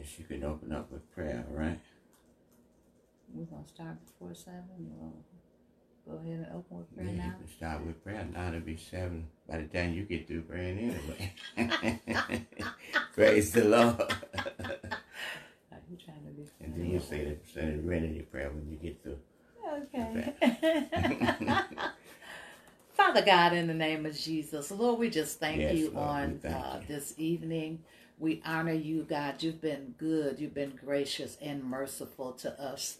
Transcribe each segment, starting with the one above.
guess you can open up with prayer, right? We're gonna start before seven. You wanna go ahead and open with prayer Yeah, now? you can start with prayer. Now it'll be seven by the time you get through praying anyway. Praise the Lord. You trying to be And then you say the serenity prayer when you get through. Okay. Father God, in the name of Jesus, Lord, we just thank Yes, you Lord, on thank uh, you. this evening. We honor you, God. You've been good. You've been gracious and merciful to us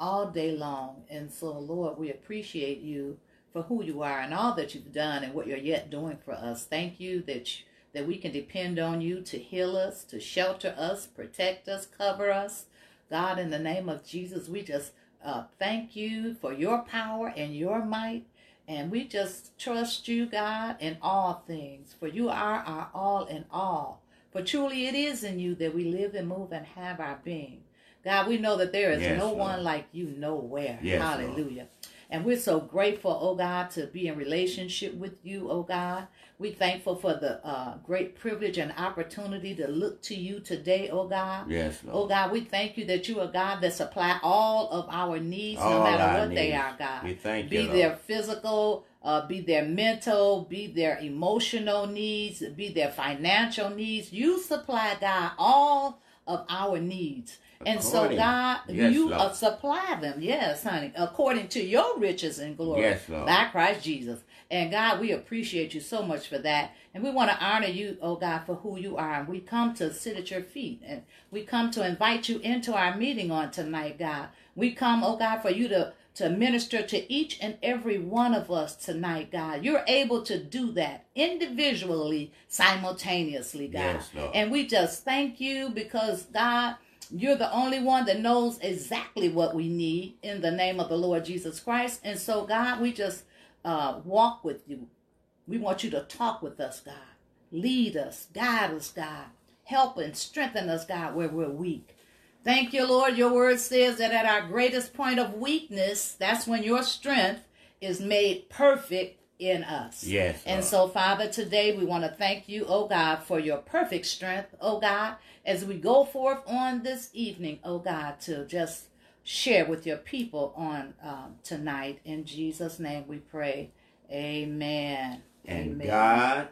all day long. And so, Lord, we appreciate you for who you are and all that you've done and what you're yet doing for us. Thank you that you, that we can depend on you to heal us, to shelter us, protect us, cover us. God, in the name of Jesus, we just uh, thank you for your power and your might. And we just trust you, God, in all things. For you are our all in all. For truly it is in you that we live and move and have our being. God, we know that there is Yes, no Lord. one like you nowhere. Yes, Lord. Hallelujah. And we're so grateful, oh God, to be in relationship with you, oh God. We're thankful for the uh, great privilege and opportunity to look to you today, oh God. Yes, Oh God, we thank you that you are God that supply all of our needs, no matter what they are, God. We thank be you, Lord. their physical, uh, be their mental, be their emotional needs, be their financial needs. You supply, God, all of our needs. And so, God, Yes, you Lord. supply them, yes, honey, according to your riches and glory Yes, Lord. by Christ Jesus. And God, we appreciate you so much for that. And we want to honor you, oh God, for who you are. And we come to sit at your feet. And we come to invite you into our meeting on tonight, God. We come, oh God, for you to, to minister to each and every one of us tonight, God. You're able to do that individually, simultaneously, God. Yes. And we just thank you because, God, you're the only one that knows exactly what we need in the name of the Lord Jesus Christ. And so, God, we just uh, walk with you. We want you to talk with us, God. Lead us, guide us, God. Help and strengthen us, God, where we're weak. Thank you, Lord. Your word says that at our greatest point of weakness, that's when your strength is made perfect in us. Yes, And Lord. so, Father, today we want to thank you, oh God, for your perfect strength, oh God, as we go forth on this evening, oh God, to just share with your people on um, tonight. In Jesus' name we pray. Amen. And Amen. God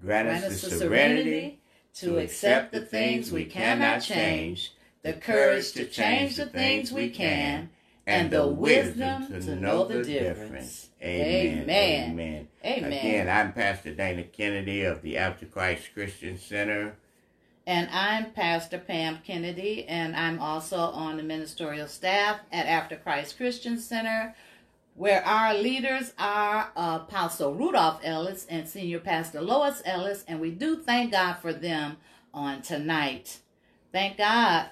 grant Grant us us the the serenity to accept the things we cannot change, the courage to change the things we can, and the wisdom to know the difference. Amen. Amen. Amen. Amen. Again, I'm Pastor Dana Kennedy of the After Christ Christian Center. And I'm Pastor Pam Kennedy, and I'm also on the ministerial staff at After Christ Christian Center, where our leaders are Apostle Rudolph Ellis and Senior Pastor Lois Ellis, and we do thank God for them on tonight. Thank God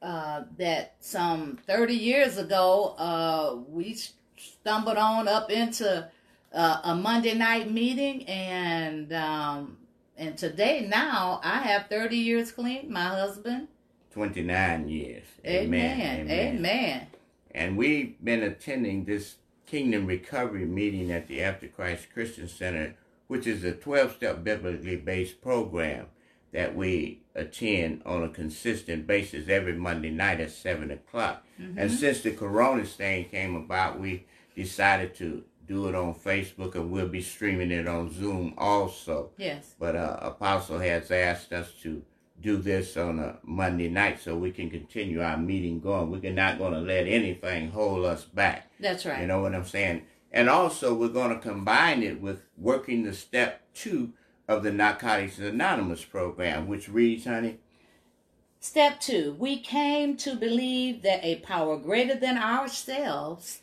uh, that some 30 years ago, uh, we stumbled on up into uh, a Monday night meeting, and um, and today now I have 30 years clean. My husband, 29 years. Amen, Amen. And we've been attending this Kingdom Recovery meeting at the After Christ Christian Center, which is a 12 step biblically based program that we attend on a consistent basis every Monday night at 7 o'clock. And mm-hmm. since the Corona thing came about, we decided to do it on Facebook and we'll be streaming it on Zoom also. Yes, But uh, Apostle has asked us to do this on a Monday night so we can continue our meeting going. We're not going to let anything hold us back. that's right. You know what I'm saying? And also, we're going to combine it with working the step two of the Narcotics Anonymous program, which reads, honey, Step two, we came to believe that a power greater than ourselves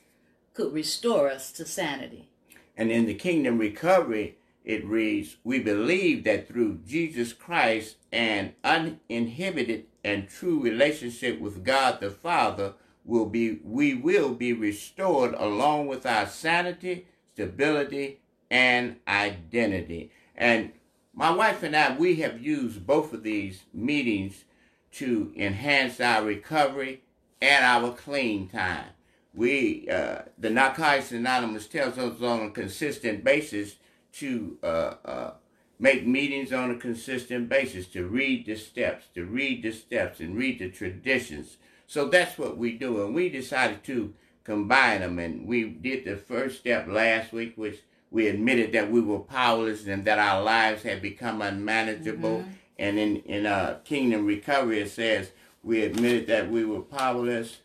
could restore us to sanity. And in the Kingdom Recovery, it reads, We believe that through Jesus Christ, an uninhibited and true relationship with God the Father will be we will be restored along with our sanity, stability, and identity. And my wife and I, we have used both of these meetings to enhance our recovery and our clean time. We, uh, the Narcotics Anonymous tells us on a consistent basis to uh, uh, make meetings on a consistent basis to read the steps, to read the steps and read the traditions. So that's what we do. And we decided to combine them. And we did the first step last week, which we admitted that we were powerless and that our lives had become unmanageable. Mm-hmm. And in, in uh, Kingdom Recovery, it says we admitted that we were powerless.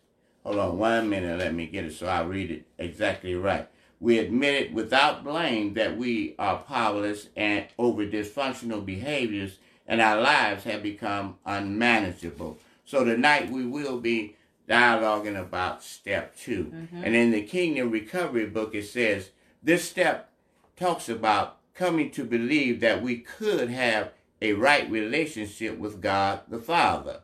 Hold on one minute, let me get it so I read it exactly right. We admitted without blame that we are powerless and over dysfunctional behaviors and our lives have become unmanageable. So tonight we will be dialoguing about step 2 mm-hmm. And in the Kingdom Recovery book, it says this step talks about coming to believe that we could have a right relationship with God the Father,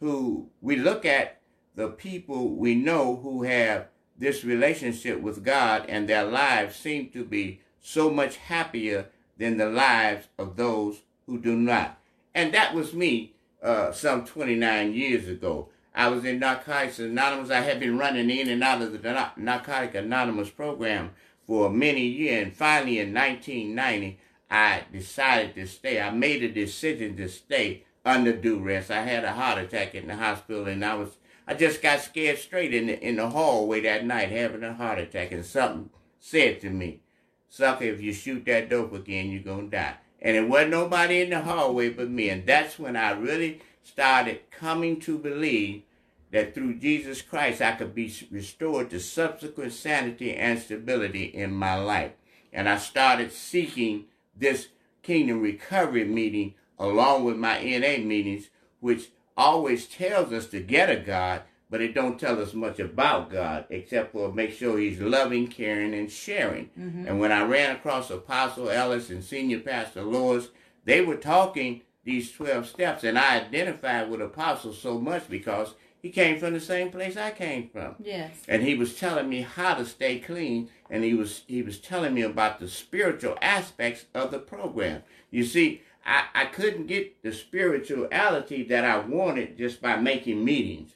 who we look at the people we know who have this relationship with God and their lives seem to be so much happier than the lives of those who do not. And that was me uh, some 29 years ago. I was in Narcotics Anonymous. I had been running in and out of the Narcotic Anonymous program for many years. And finally, in 1990, I decided to stay. I made a decision to stay under duress. I had a heart attack in the hospital, and I was I just got scared straight in the in the hallway that night, having a heart attack, and something said to me, "Sucker, if you shoot that dope again, you're gonna die." And it wasn't nobody in the hallway but me, and that's when I really started coming to believe that through Jesus Christ I could be restored to subsequent sanity and stability in my life. And I started seeking this kingdom recovery meeting along with my NA meetings, which always tells us to get a God, but it don't tell us much about God except for make sure he's loving, caring, and sharing. Mm-hmm. And when I ran across Apostle Ellis and Senior Pastor Lois, they were talking these 12 steps, and I identified with Apostle so much because he came from the same place I came from. Yes. And he was telling me how to stay clean, and he was he was telling me about the spiritual aspects of the program. You see, I, I couldn't get the spirituality that I wanted just by making meetings.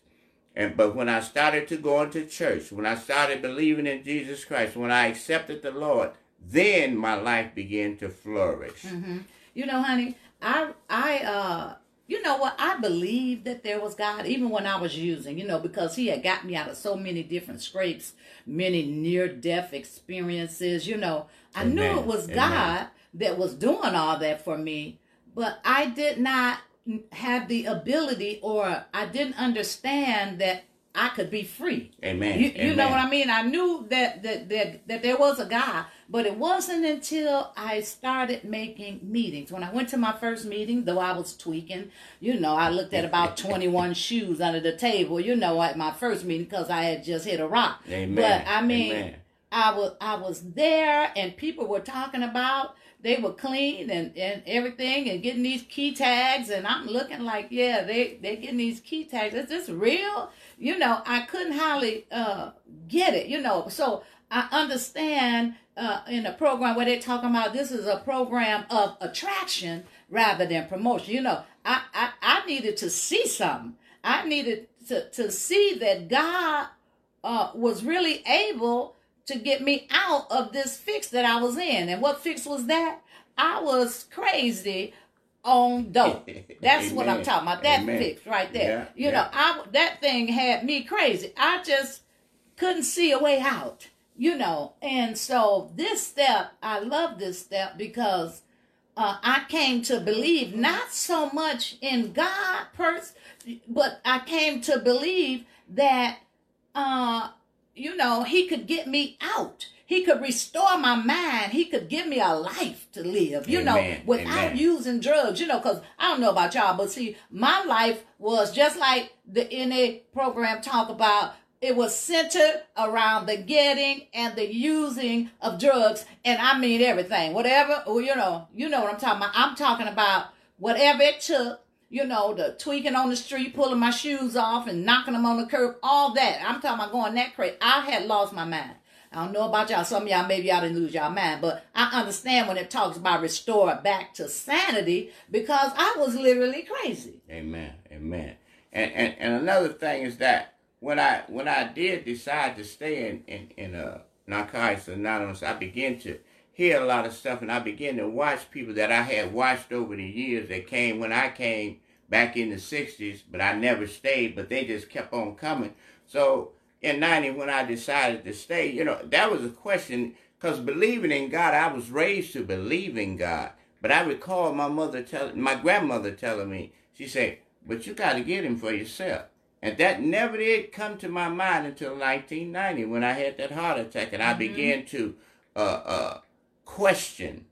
And but when I started to go into church, when I started believing in Jesus Christ, when I accepted the Lord, then my life began to flourish. Mm-hmm. You know, honey, I I uh you know what? I believed that there was God even when I was using, you know, because He had got me out of so many different scrapes, many near death experiences. You know, I Amen. knew it was Amen. God that was doing all that for me, but I did not have the ability or I didn't understand that I could be free. Amen. You, you Amen. know what I mean? I knew that, that that that there was a God, but it wasn't until I started making meetings. When I went to my first meeting, though I was tweaking, you know, I looked at about 21 shoes under the table, you know, at my first meeting because I had just hit a rock. Amen. But I mean, Amen. I was I was there and people were talking about they were clean and, and everything and getting these key tags and I'm looking like, yeah, they they getting these key tags. Is this real? You know, I couldn't hardly uh, get it, you know. So I understand uh, in a program where they're talking about this is a program of attraction rather than promotion. You know, I, I, I needed to see something. I needed to, to see that God uh, was really able to get me out of this fix that I was in. And what fix was that? I was crazy on dope. That's what I'm talking about. That Amen. fix right there. Yeah, you yeah. know, I that thing had me crazy. I just couldn't see a way out. You know, and so this step, I love this step because uh, I came to believe not so much in God, pers- but I came to believe that uh, you know, he could get me out. He could restore my mind. He could give me a life to live, you Amen. know, without Amen. using drugs, you know, because I don't know about y'all, but see, my life was just like the NA program talk about. It was centered around the getting and the using of drugs, and I mean everything. Whatever, oh, you know, you know what I'm talking about. I'm talking about whatever it took you know, the tweaking on the street, pulling my shoes off and knocking them on the curb, all that. I'm talking about going that crazy. I had lost my mind. I don't know about y'all. Some of y'all maybe y'all didn't lose y'all mind, but I understand when it talks about restore back to sanity because I was literally crazy. Amen. Amen. And and, and another thing is that when I when I did decide to stay in in, in uh, Narcotics Anonymous, I began to hear a lot of stuff, and I began to watch people that I had watched over the years that came when I came back in the 60s, but I never stayed, but they just kept on coming. So in 90, when I decided to stay, you know, that was a question, because believing in God, I was raised to believe in God. But I recall my mother telling, my grandmother telling me, she said, but you got to get him for yourself. And that never did come to my mind until 1990 when I had that heart attack and I mm-hmm. began to uh, uh, question.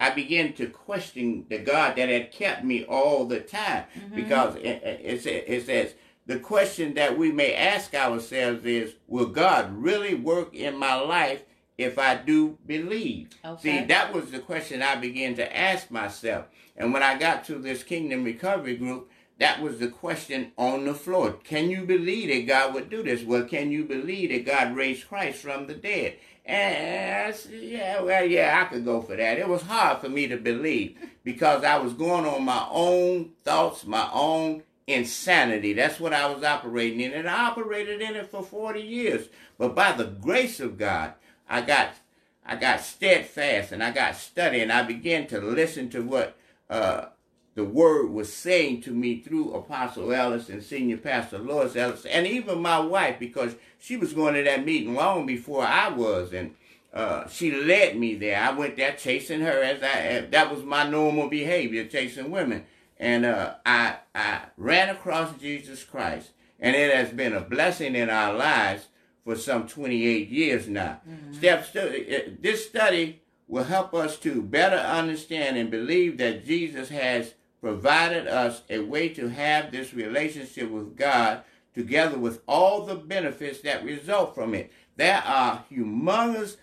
I began to question the God that had kept me all the time mm-hmm. because it, it, it says, the question that we may ask ourselves is, will God really work in my life if I do believe? Okay. See, that was the question I began to ask myself. And when I got to this Kingdom Recovery Group, that was the question on the floor. Can you believe that God would do this? Well, can you believe that God raised Christ from the dead? And said, yeah, well, yeah, I could go for that. It was hard for me to believe because I was going on my own thoughts, my own insanity. That's what I was operating in. And I operated in it for 40 years. But by the grace of God, I got I got steadfast and I got steady and I began to listen to what uh, the word was saying to me through Apostle Ellis and Senior Pastor Lois Ellis, and even my wife, because she was going to that meeting long before I was, and uh, she led me there. I went there chasing her as I that was my normal behavior, chasing women, and uh, I I ran across Jesus Christ, and it has been a blessing in our lives for some 28 years now. Mm-hmm. Step study, uh, this study will help us to better understand and believe that Jesus has provided us a way to have this relationship with God together with all the benefits that result from it. There are humongous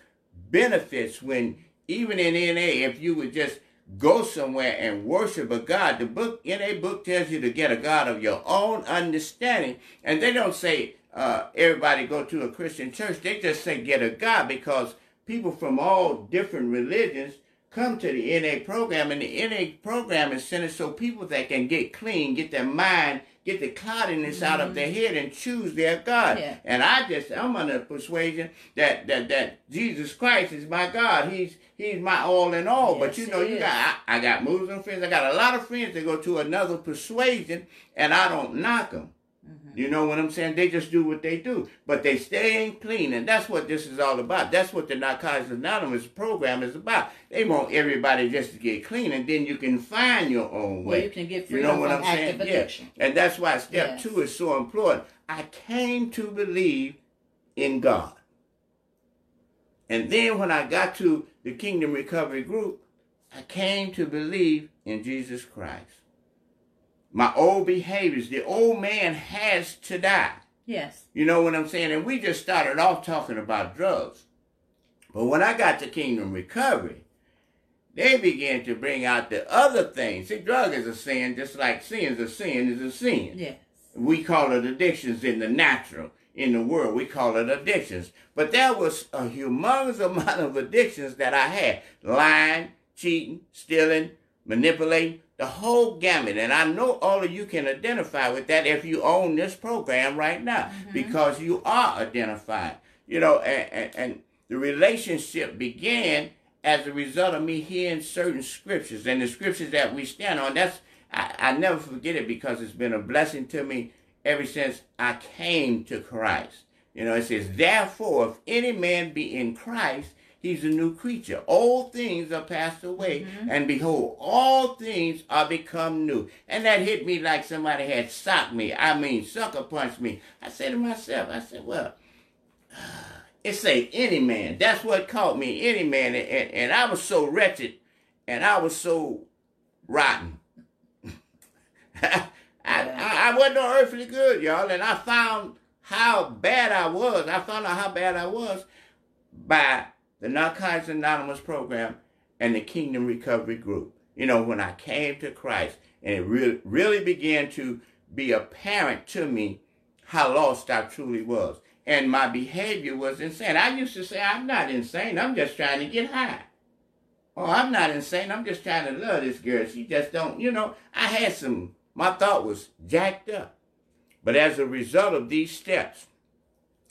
benefits when even in NA, if you would just go somewhere and worship a God, the book in a book tells you to get a God of your own understanding. And they don't say uh, everybody go to a Christian church. They just say get a God because people from all different religions come to the NA program, and the NA program is centered so people that can get clean, get their mind, get the cloudiness mm-hmm. out of their mm-hmm. head, and choose their God. Yeah. And I just, I'm under the persuasion that that that Jesus Christ is my God. He's He's my all in all. Yes, but you know, you got I, I got Muslim friends. I got a lot of friends that go to another persuasion, and I don't knock them. You know what I'm saying? They just do what they do, but they stay clean, and that's what this is all about. That's what the Narcotics Anonymous program is about. They want everybody just to get clean, and then you can find your own way. Well, you can get freedom you know what I'm saying? Addiction. Yeah. And that's why step yes. two is so important. I came to believe in God. And then when I got to the Kingdom Recovery Group, I came to believe in Jesus Christ my old behaviors. The old man has to die. Yes. You know what I'm saying? And we just started off talking about drugs. But when I got to Kingdom Recovery, they began to bring out the other things. See, drug is a sin, just like sin is a sin is a sin. Yes. We call it addictions in the natural. In the world, we call it addictions. But there was a humongous amount of addictions that I had. Lying, cheating, stealing, manipulating, the whole gamut. And I know all of you can identify with that if you own this program right now mm-hmm. because you are identified. You know, and, and, and, the relationship began as a result of me hearing certain scriptures and the scriptures that we stand on. That's I, I never forget it because it's been a blessing to me ever since I came to Christ. You know, it says, Therefore, if any man be in Christ, he's a new creature. All things are passed away, mm-hmm. and behold, all things are become new. And that hit me like somebody had socked me. I mean, sucker punched me. I said to myself, I said, well, it say any man. That's what caught me, any man. And, and, and I was so wretched, and I was so rotten. I, I, I wasn't no earthly good, y'all, and I found how bad I was. I found out how bad I was by the Narcotics Anonymous program, and the Kingdom Recovery Group. You know, when I came to Christ, and it really, really began to be apparent to me how lost I truly was. And my behavior was insane. I used to say, I'm not insane. I'm just trying to get high. Oh, I'm not insane. I'm just trying to love this girl. She just don't, you know, I had some, my thought was jacked up. But as a result of these steps,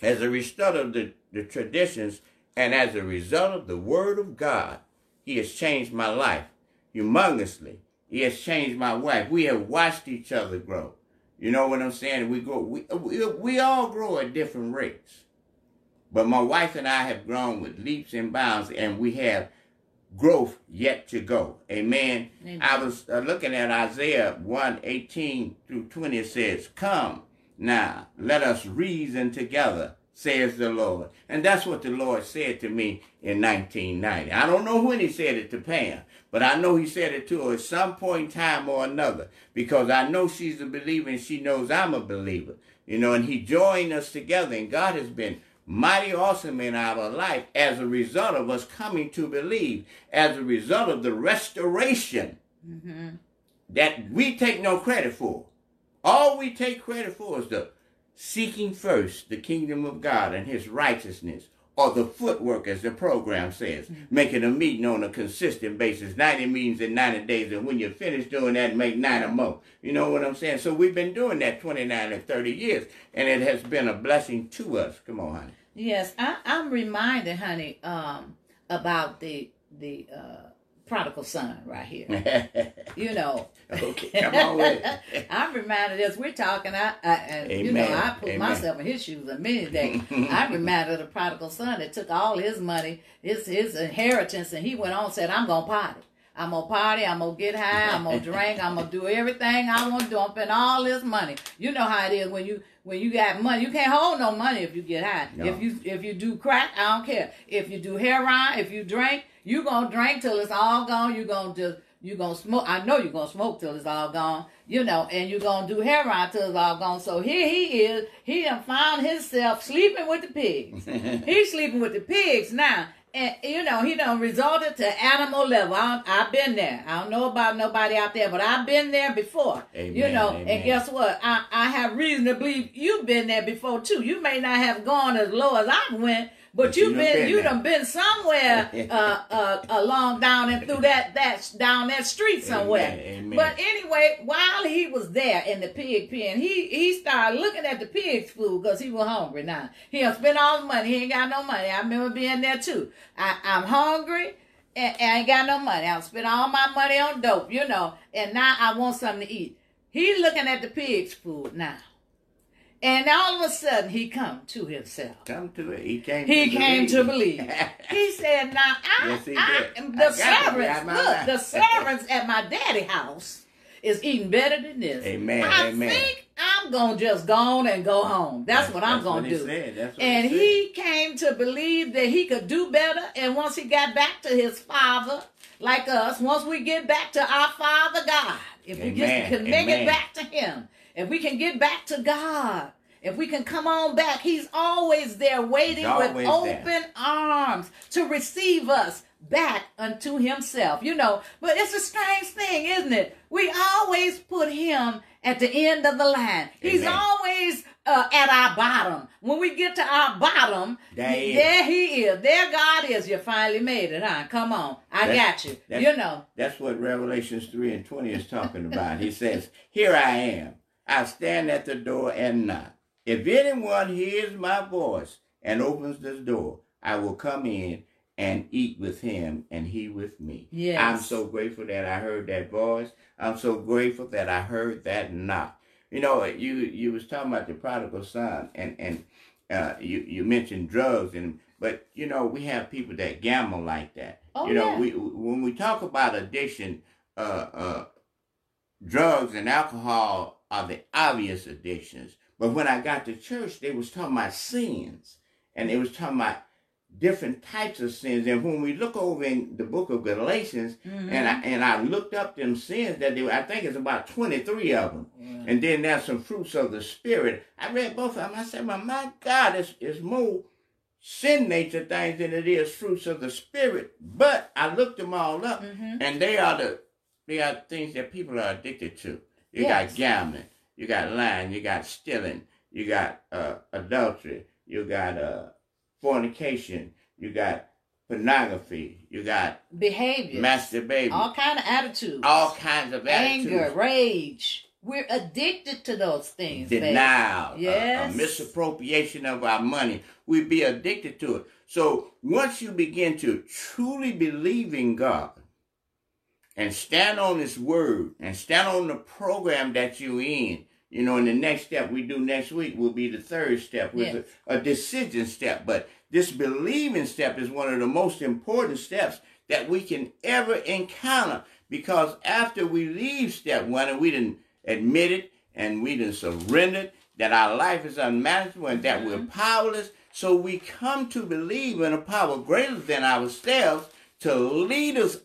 as a result of the, the traditions And as a result of the word of God, he has changed my life humongously. He has changed my wife. We have watched each other grow. You know what I'm saying? We grow. We, we, we all grow at different rates. But my wife and I have grown with leaps and bounds, and we have growth yet to go. Amen. Amen. I was uh, looking at Isaiah 1 18 through 20. It says, Come now, let us reason together, says the Lord. And that's what the Lord said to me in 1990. I don't know when he said it to Pam, but I know he said it to her at some point in time or another because I know she's a believer and she knows I'm a believer. You know, and he joined us together, and God has been mighty awesome in our life as a result of us coming to believe, as a result of the restoration mm-hmm. that we take no credit for. All we take credit for is the seeking first the kingdom of God and his righteousness, or the footwork, as the program says, mm-hmm. making a meeting on a consistent basis, 90 meetings in 90 days, and when you're finished doing that, make 90 more. You know what I'm saying? So we've been doing that 29 and 30 years, and it has been a blessing to us. Come on, honey. Yes, I, am reminded, honey, um, about the the uh, prodigal son right here. you know. Okay, come on with it. I'm reminded as we're talking, I, I and Amen. you know, I put Amen. myself in his shoes a many days. I'm reminded of the prodigal son that took all his money, his his inheritance, and he went on and said, "I'm gonna party." I'm gonna party, I'm gonna get high, I'm gonna drink, I'm gonna do everything I want to do. I'm spend all this money. You know how it is when you when you got money. You can't hold no money if you get high. No. If you if you do crack, I don't care. If you do heroin, if you drink, you gonna drink till it's all gone. You're gonna just you're gonna smoke. I know you're gonna smoke till it's all gone. You know, and you're gonna do heroin till it's all gone. So here he is. He done found himself sleeping with the pigs. He's sleeping with the pigs now and you know he done resorted to animal level. I have been there. I don't know about nobody out there, but I've been there before. Amen, you know, amen. and guess what? I, I have reason to believe you've been there before too. You may not have gone as low as I went, but, you've been, been you done been somewhere uh, uh, along down and through that that down that street somewhere. Amen, amen. But anyway, while he was there in the pig pen, he he started looking at the pig's food because he was hungry. Now he done spent all the money. He ain't got no money. I remember being there too. I, I'm hungry. And, and I ain't got no money. I spent all my money on dope, you know, and now I want something to eat. He's looking at the pig's food now. And all of a sudden, he come to himself. Come to it. He came. He to came believe. to believe. he said, "Now I, yes, I the servants, look, the servants at my daddy house is eating better than this. Amen. I Amen. think I'm gonna just go on and go home. That's, that's what I'm that's gonna what do. and he, he came to believe that he could do better. And once he got back to his father, like us, once we get back to our Father God, if Amen. we just can make Amen. it back to Him if we can get back to God, if we can come on back, He's always there waiting always with open there. arms to receive us back unto Himself. You know, but it's a strange thing, isn't it? We always put Him at the end of the line. Amen. He's always uh, at our bottom. When we get to our bottom, there, there he is. There God is. You finally made it, huh? Come on. I that's, got you. You know. That's what Revelations 3 and 20 is talking about. he says, Here I am. I stand at the door and knock. If anyone hears my voice and opens this door, I will come in and eat with him and he with me. Yes. I'm so grateful that I heard that voice. I'm so grateful that I heard that knock. You know, you you was talking about the prodigal son and and uh, you you mentioned drugs and but you know we have people that gamble like that. Oh, you know, yeah. we when we talk about addiction, uh, uh, drugs and alcohol are the obvious addictions. But when I got to church, they was talking about sins. And they was talking about different types of sins. And when we look over in the book of Galatians, mm-hmm. and I and I looked up them sins that they I think it's about 23 of them. Yeah. And then there's some fruits of the spirit. I read both of them. I said, well, my God, it's, it's more sin nature things than it is fruits of the spirit. But I looked them all up, mm-hmm. and they are the they are things that people are addicted to. You yes. got gambling, you got lying, you got stealing, you got uh, adultery, you got uh, fornication, you got pornography, you got behavior, masturbation, all kind of attitudes, all kinds of anger, attitudes. rage. We're addicted to those things. Denial, yes. a, a misappropriation of our money. We be addicted to it. So once you begin to truly believe in God and stand on His word and stand on the program that you're in, you know, and the next step we do next week will be the third step, which Yes. a, a decision step. But this believing step is one of the most important steps that we can ever encounter because after we leave step one and we didn't admit it and we didn't surrender that our life is unmanageable and that we're mm-hmm. powerless, so we come to believe in a power greater than ourselves to lead us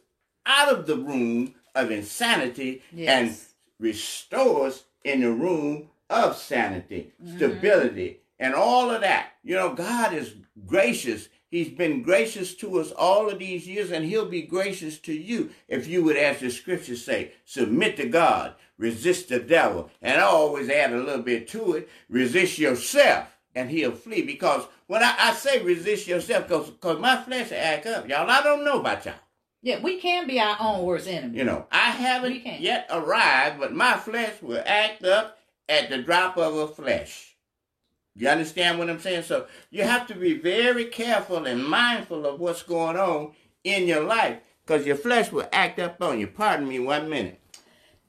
out of the room of insanity and Yes. restore us in the room of sanity, mm-hmm. stability, and all of that. You know, God is gracious. He's been gracious to us all of these years, and He'll be gracious to you if you would, as the scriptures say, submit to God, resist the devil. And I always add a little bit to it resist yourself, and He'll flee. Because when I, I say resist yourself, because my flesh act up, y'all, I don't know about y'all. Yeah, we can be our own worst enemy. You know, I haven't yet arrived, but my flesh will act up at the drop of a flesh. You understand what I'm saying? So you have to be very careful and mindful of what's going on in your life because your flesh will act up on you. Pardon me one minute.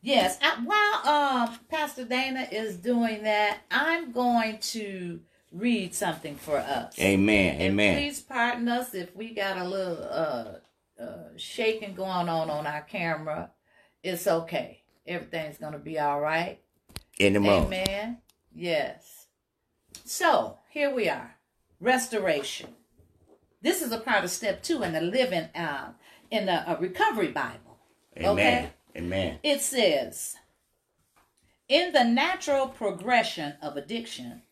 Yes. I, while uh, Pastor Dana is doing that, I'm going to read something for us. Amen. And Amen. Please pardon us if we got a little uh, uh, shaking going on on our camera. It's okay. Everything's going to be all right. In the moment. Amen. Yes. So here we are. Restoration. This is a part of step two in the living um, in the uh, recovery Bible. Amen. Okay. Amen. It says, in the natural progression of addiction,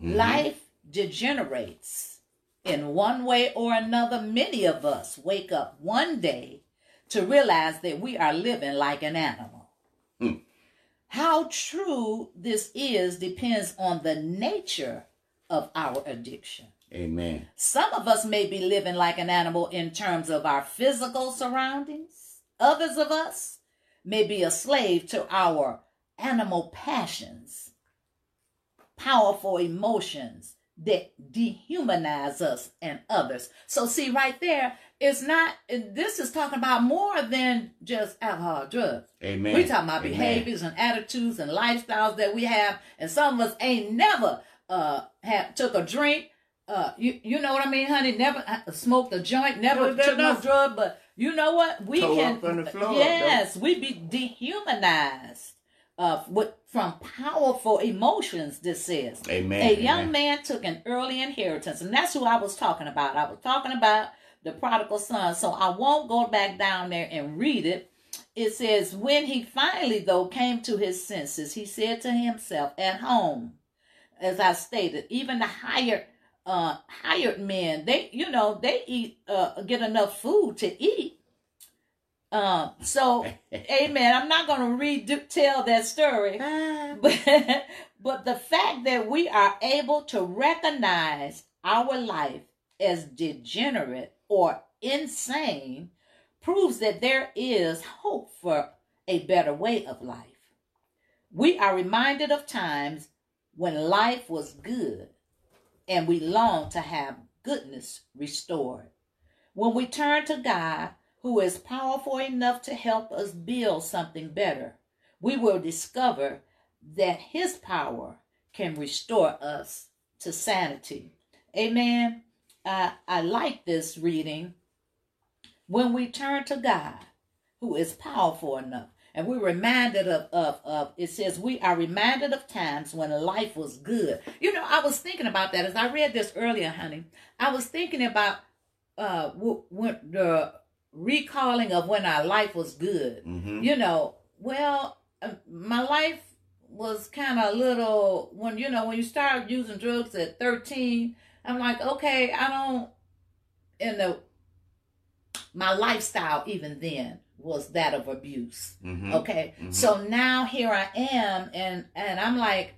life degenerates. In one way or another, many of us wake up one day to realize that we are living like an animal. Hmm. How true this is depends on the nature of our addiction. Amen. Some of us may be living like an animal in terms of our physical surroundings. Others of us may be a slave to our animal passions, powerful emotions that dehumanize us and others. So, see, right there, it's not, this is talking about more than just alcohol, drugs. Amen. We talking about Amen. behaviors and attitudes and lifestyles that we have, and some of us ain't never uh have took a drink. Uh, you you know what I mean, honey? Never uh, smoked a joint, never No, took no no. drug, but you know what? We Toe can. up on the floor, yes, we be dehumanized. Uh, with from powerful emotions. This says Amen. a young Amen. man took an early inheritance, and that's who I was talking about. I was talking about the prodigal son. So I won't go back down there and read it. It says, when he finally, though, came to his senses, he said to himself, at home, as I stated, even the hired uh hired men, they you know, they eat uh get enough food to eat. Um, so amen. I'm not gonna read tell that story. But, but the fact that we are able to recognize our life as degenerate or insane proves that there is hope for a better way of life. We are reminded of times when life was good and we long to have goodness restored. When we turn to God, who is powerful enough to help us build something better, we will discover that his power can restore us to sanity. Amen. I, I like this reading. When we turn to God, who is powerful enough, and we're reminded of, of, of, it says, we are reminded of times when life was good. You know, I was thinking about that as I read this earlier, honey. I was thinking about uh, w- w- the recalling of when our life was good Mhm. you know, well, uh, my life was kind of a little when you know when you start using drugs at 13 i'm like okay i don't in the my lifestyle even then was that of abuse Mhm. okay Mhm. so now here i am and and i'm like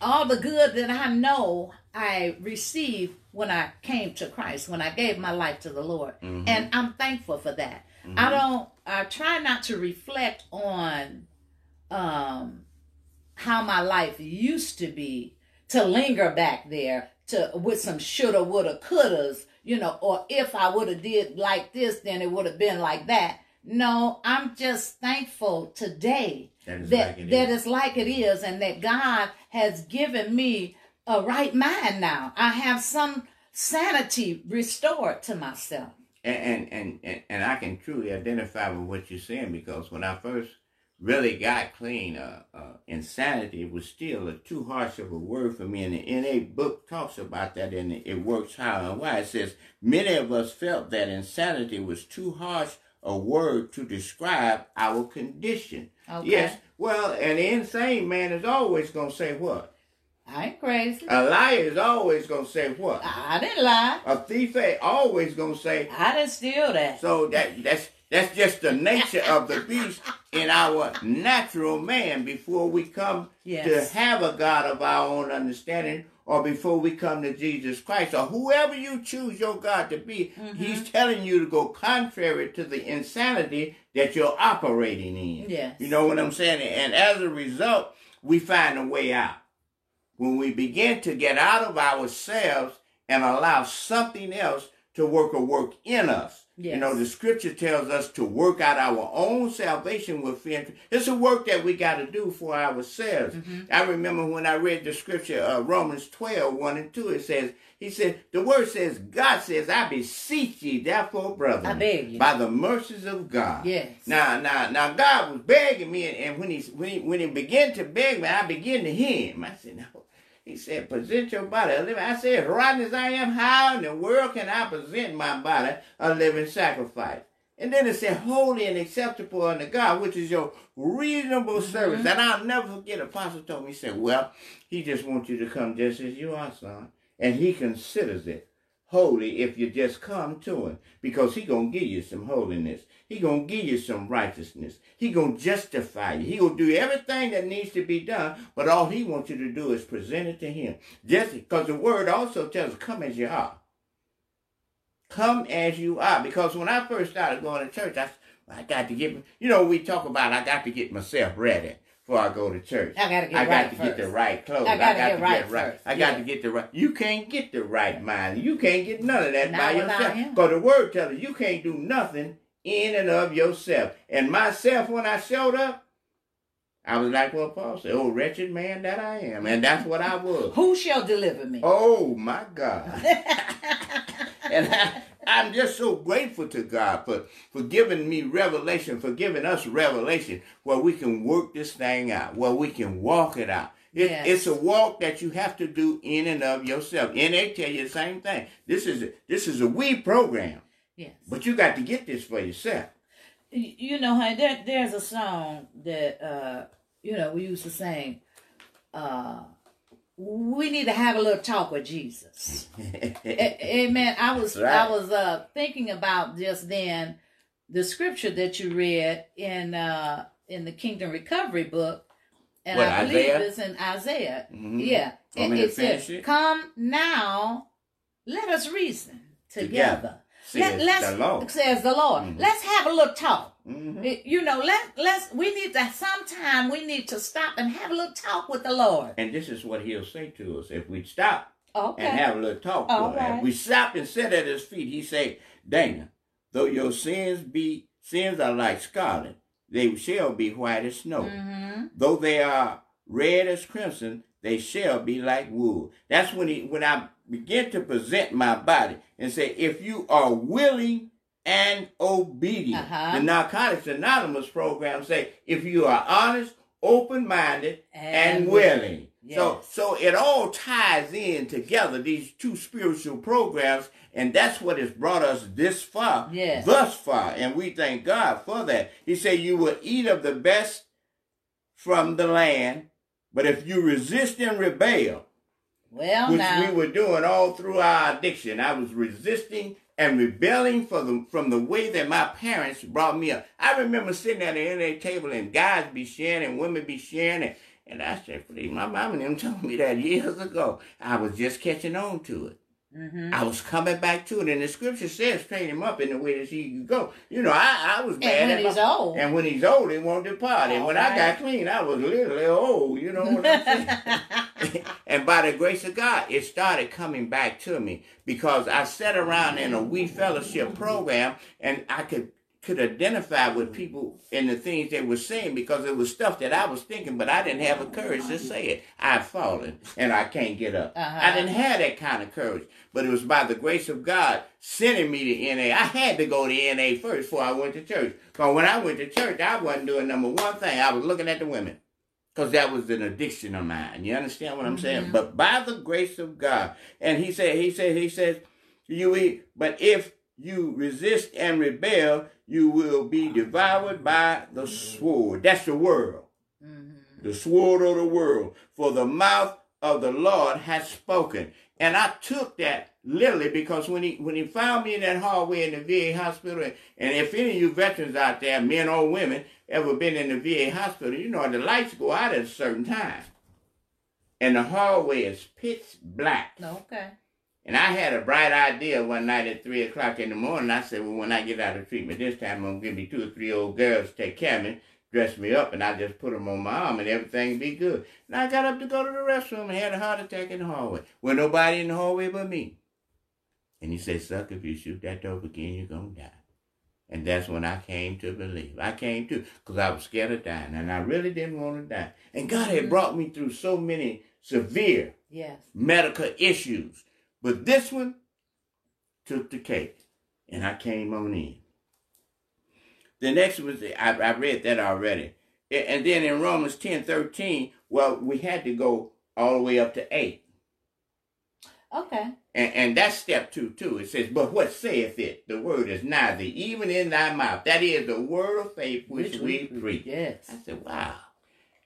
all the good that i know i received when i came to christ when i gave my life to the lord Mhm. and i'm thankful for that I don't I try not to reflect on um how my life used to be to linger back there to with some shoulda, woulda, couldas, you know, or if I would have did like this, then it would have been like that. No, I'm just thankful today That that like it that is. it's like it is, and that God has given me a right mind now. I have some sanity restored to myself. and, and and and I can truly identify with what you're saying because when I first really got clean, uh, uh, insanity was still a too harsh of a word for me, and the NA book talks about that, and it works how and why. It says many of us felt that insanity was too harsh a word to describe our condition. Okay. Yes, well, an insane man is always gonna say what? I ain't crazy. A liar is always gonna say what? I didn't lie. A thief ain't always gonna say I didn't steal that. so that that's that's just the nature of the beast in our natural man before we come Yes. to have a God of our own understanding or before we come to Jesus Christ or whoever you choose your God to be, he's mm-hmm. telling you to go contrary to the insanity that you're operating in. Yes. You know what I'm saying? And as a result, we find a way out. When we begin to get out of ourselves and allow something else to work a work in us. You know, the scripture tells us to work out our own salvation with fear. It's a work that we got to do for ourselves. I remember when I read the scripture, uh, Romans 12, 1 and 2, it says, he said, the word says, God says, I beseech ye, therefore, brother, I beg you. by the mercies of God. Yes. Now, now, now, God was begging me, and, and when he when he when he began to beg me, I began to hear him. I said, "No." He said, "Present your body a living." I said, "Rotten as I am, how in the world can I present my body a living sacrifice?" And then it said, "Holy and acceptable unto God, which is your reasonable mm-hmm. service." And I'll never forget. Apostle told me, he said, "Well, he just wants you to come just as you are, son, and he considers it." holy if you just come to him because he gonna give you some holiness he gonna give you some righteousness he gonna justify you he gonna do everything that needs to be done but all he wants you to do is present it to him just because the word also tells come as you are come as you are because when i first started going to church i I got to get, you know, we talk about I got to get myself ready before I go to church. I gotta get I got to first. get the right clothes. I I, gotta got get to right get right. first. I got Yeah. to get the right. You can't get the right mind. You can't get none of that Not by yourself. Because the word tells you you can't do nothing in and of yourself. And myself, when I showed up, I was like what Paul said, "Oh, wretched man that I am," and that's what I was. Who shall deliver me? Oh my God! and I, I'm just so grateful to God for, for giving me revelation, for giving us revelation where we can work this thing out, where we can walk it out. It, Yes. It's a walk that you have to do in and of yourself. And they tell you the same thing. This is a, this is a we program, yes. but you got to get this for yourself. You know, honey, there, there's a song that, uh, you know, we used to sing. Uh, we need to have a little talk with Jesus. Amen. I was right. I was uh thinking about just then the scripture that you read in uh in the Kingdom Recovery book, and What, I believe Isaiah? it's in Isaiah. Mhm. Yeah, it, it says, it? "Come now, let us reason together." Together, Let, says let's the Lord. says the Lord. Mhm. Let's have a little talk. Mhm. You know, let let's we need to sometime we need to stop and have a little talk with the Lord. And this is what he'll say to us if we stop Okay. and have a little talk All him. right. If we stop and sit at his feet, he say, Dana, though your sins be sins are like scarlet, they shall be white as snow. hmm Though they are red as crimson, they shall be like wool. That's when he when I begin to present my body and say, if you are willing and obedient. Uh-huh. The Narcotics Anonymous program say, if you are honest, open-minded, and, And willing. So so it all ties in together, these two spiritual programs, and that's what has brought us this far, Yes. thus far. And we thank God for that. He said you will eat of the best from the land, but if you resist and rebel, Well, which now we were doing all through our addiction. I was resisting and rebelling for the, from the way that my parents brought me up. I remember sitting at the end of the table and guys be sharing and women be sharing and, and I said, my mom and them told me that years ago. I was just catching on to it. Mm-hmm. I was coming back to it, and the scripture says, train him up in the way that he could go. You know, I, I was And bad when at he's my- old. and when he's old, he won't depart. And when I got clean, I was literally old. You know what I'm saying? and by the grace of God, it started coming back to me because I sat around in a We Fellowship program and I could could identify with people and the things they were saying because it was stuff that I was thinking, but I didn't have the courage to say it. I've fallen and I can't get up. Uh-huh. I didn't have that kind of courage, but it was by the grace of God sending me to NA. I had to go to NA first before I went to church. Because when I went to church, I wasn't doing number one thing. I was looking at the women because that was an addiction of mine. You understand what I'm saying? Mhm. But by the grace of God, and he said, he said, he says, you eat, but if you resist and rebel, you will be devoured by the sword. That's the world, Mhm. the sword of the world. For the mouth of the Lord has spoken. And I took that literally because when he when he found me in that hallway in the VA hospital, and if any of you veterans out there, men or women, ever been in the VA hospital, you know the lights go out at a certain time. And the hallway is pitch black. Okay. And I had a bright idea one night at three o'clock in the morning. I said, Well, when I get out of treatment this time, I'm gonna give me two or three old girls to take care of me, dress me up, and I just put them on my arm and everything be good. And I got up to go to the restroom and had a heart attack in the hallway. With nobody in the hallway but me. And he said, Suck, if you shoot that dope again, you're gonna die. And that's when I came to believe. I came to because I was scared of dying, and I really didn't want to die. And God had mm-hmm. brought me through so many severe Yes. medical issues. But this one took the cake, and I came on in. The next was, I, I read that already. And then in Romans 10 13, well, we had to go all the way up to 8. Okay. And, and that's step two, too. It says, But what saith it? The word is nigh thee, even in thy mouth. That is the word of faith which, we preach. Yes. I said, wow.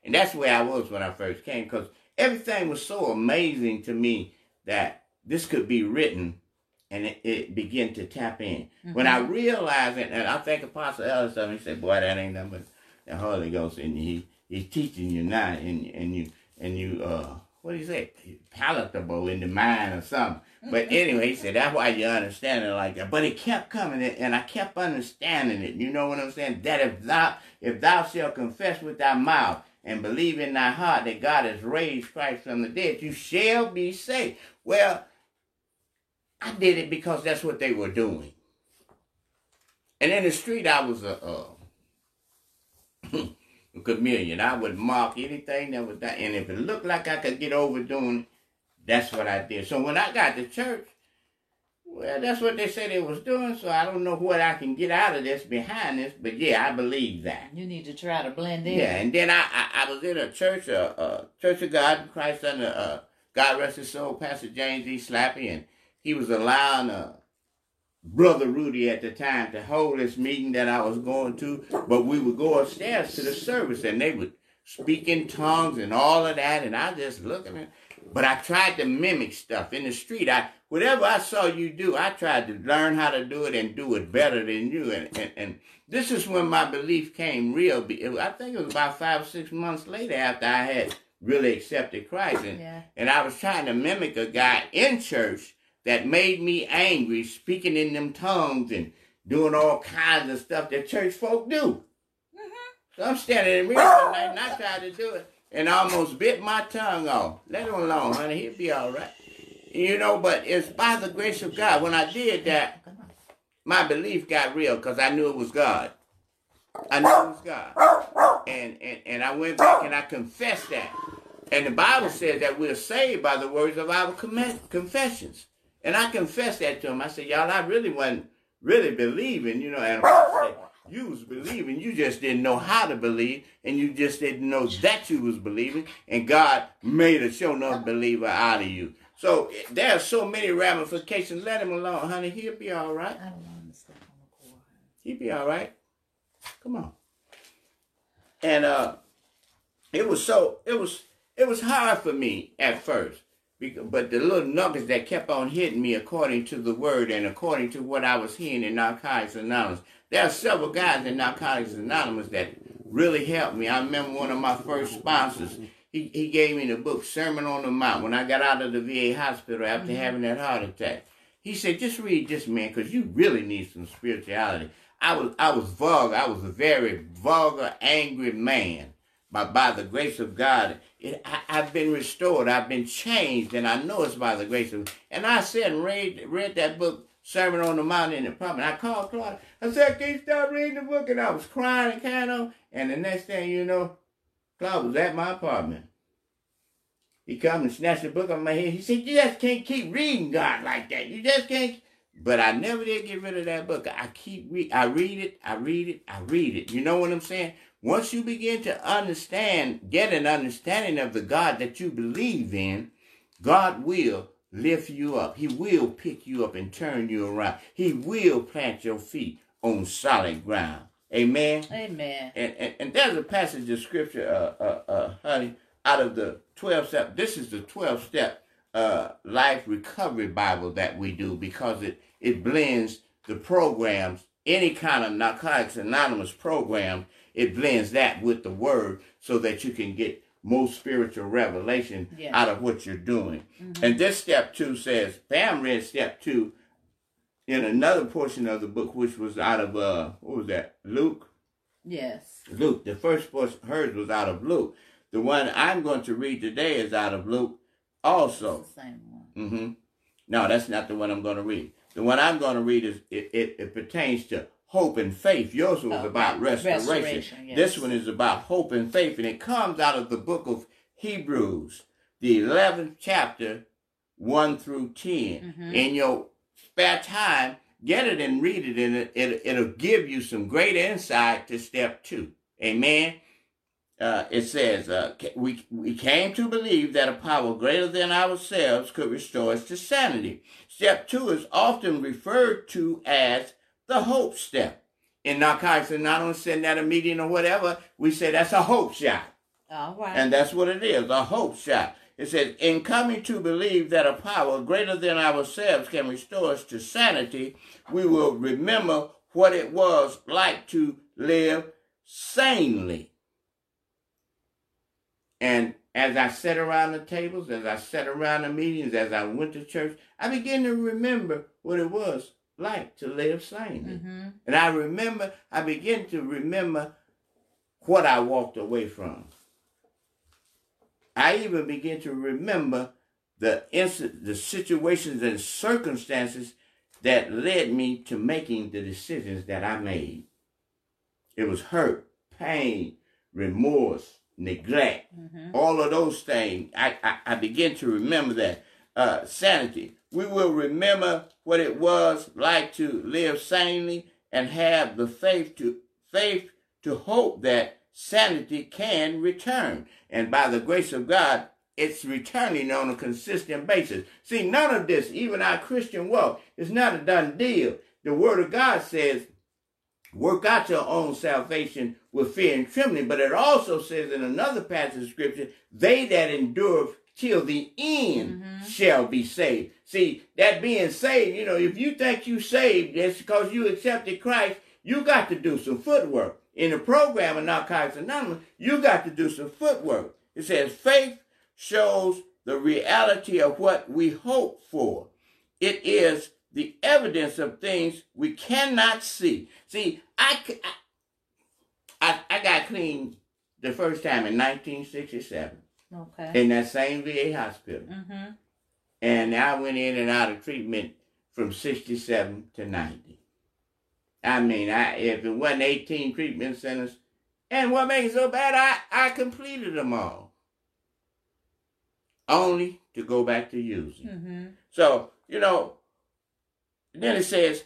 And that's where I was when I first came because everything was so amazing to me that this could be written and it, it began to tap in. When I realized it, and I think Apostle Ellis me, he said, boy, that ain't nothing but the Holy Ghost. And he, he's teaching you now and, and you, and you, uh, what do you say? Palatable in the mind or something. But anyway, he said, that's why you understand it like that. But it kept coming and I kept understanding it. You know what I'm saying? That if thou, if thou shalt confess with thy mouth and believe in thy heart that God has raised Christ from the dead, you shall be saved. Well, I did it because that's what they were doing. And in the street, I was a, uh, a chameleon. I would mark anything that was that. And if it looked like I could get over doing it, that's what I did. So when I got to church, well, that's what they said they was doing. So I don't know what I can get out of this behind this, but yeah, I believe that. You need to try to blend in. Yeah, and then I, I, I was in a church, uh, uh, Church of God in Christ under uh, God rest his soul, Pastor James E. Slappy, and he was allowing uh, Brother Rudy at the time to hold this meeting that I was going to, but we would go upstairs to the service and they would speak in tongues and all of that, and I just look at. But I tried to mimic stuff in the street. I whatever I saw you do, I tried to learn how to do it and do it better than you. And and, and this is when my belief came real. I think it was about five or six months later after I had really accepted Christ, and Yeah. and I was trying to mimic a guy in church that made me angry, speaking in them tongues and doing all kinds of stuff that church folk do. Mm-hmm. So I'm standing in the mirror ah! one night and I tried to do it and I almost bit my tongue off. Let him alone, honey. He'll be all right. You know, but it's by the grace of God. When I did that, my belief got real because I knew it was God. I knew it was God. And, and, and I went back and I confessed that. And the Bible says that we're saved by the words of our com- confessions. And I confessed that to him. I said, y'all, I really wasn't really believing, you know. And you was believing, you just didn't know how to believe, and you just didn't know that you was believing, and God made a show enough believer out of you. So there are so many ramifications. Let him alone, honey. He'll be all right. I don't want to step on the cord. He'll be all right. Come on. And uh, it was so it was it was hard for me at first, but the little nuggets that kept on hitting me according to the word and according to what I was hearing in Narcotics Anonymous. There are several guys in Narcotics Anonymous that really helped me. I remember one of my first sponsors. He, he gave me the book Sermon on the Mount when I got out of the VA hospital after mm-hmm. having that heart attack. He said, just read this, man, because you really need some spirituality. I was I was vulgar. I was a very vulgar, angry man. But by the grace of God, it, I, have been restored. I've been changed, and I know it's by the grace of. And I said and read read that book, Sermon on the Mount in the apartment. I called Claudia. I said, can't stop reading the book, and I was crying and kind of. And the next thing you know, Claude was at my apartment. He come and snatched the book on my head. He said, You just can't keep reading God like that. You just can't. But I never did get rid of that book. I keep read. I read it. I read it. I read it. You know what I'm saying? Once you begin to understand, get an understanding of the God that you believe in, God will lift you up. He will pick you up and turn you around. He will plant your feet on solid ground. Amen. Amen. And and, and there's a passage of scripture, uh, uh, uh, honey, out of the 12 step. This is the 12 step uh, life recovery Bible that we do because it, it blends the programs, any kind of Narcotics Anonymous program, it blends that with the word so that you can get most spiritual revelation yeah. out of what you're doing. Mm-hmm. And this step two says, Pam read step two in another portion of the book, which was out of, uh, what was that, Luke? Yes. Luke. The first portion, hers was out of Luke. The one I'm going to read today is out of Luke also. same one. Mm-hmm. No, that's not the one I'm going to read. The one I'm going to read is it, it, it pertains to hope and faith. Yours was oh, about restoration. restoration yes. This one is about hope and faith, and it comes out of the book of Hebrews, the 11th chapter, 1 through 10. Mm-hmm. In your spare time, get it and read it, and it, it, it'll give you some great insight to step two. Amen uh, it says, uh, we, we came to believe that a power greater than ourselves could restore us to sanity. Step two is often referred to as the hope step. In Narcotics Anonymous, sitting at a meeting or whatever, we say that's a hope shot. All right. And that's what it is, a hope shot. It says, in coming to believe that a power greater than ourselves can restore us to sanity, we will remember what it was like to live sanely. And as I sat around the tables, as I sat around the meetings, as I went to church, I began to remember what it was like to live sanely. Mm-hmm. And I remember, I began to remember what I walked away from. I even began to remember the incident, the situations and circumstances that led me to making the decisions that I made. It was hurt, pain, remorse, neglect, mm-hmm. all of those things. I, I, I begin to remember that. Uh, sanity. We will remember what it was like to live sanely and have the faith to faith to hope that sanity can return. And by the grace of God, it's returning on a consistent basis. See, none of this, even our Christian walk, is not a done deal. The Word of God says Work out your own salvation with fear and trembling. But it also says in another passage of scripture, they that endure till the end mm-hmm. shall be saved. See, that being saved, you know, if you think you saved just because you accepted Christ, you got to do some footwork. In the program of Narcotics Anonymous, you got to do some footwork. It says faith shows the reality of what we hope for. It is the evidence of things we cannot see. See, I, I, I got clean the first time in 1967. Okay. In that same VA hospital. Mm-hmm. And I went in and out of treatment from 67 to 90. I mean, I if it wasn't 18 treatment centers, and what makes it so bad, I, I completed them all. Only to go back to using. Mm-hmm. So, you know, then it says,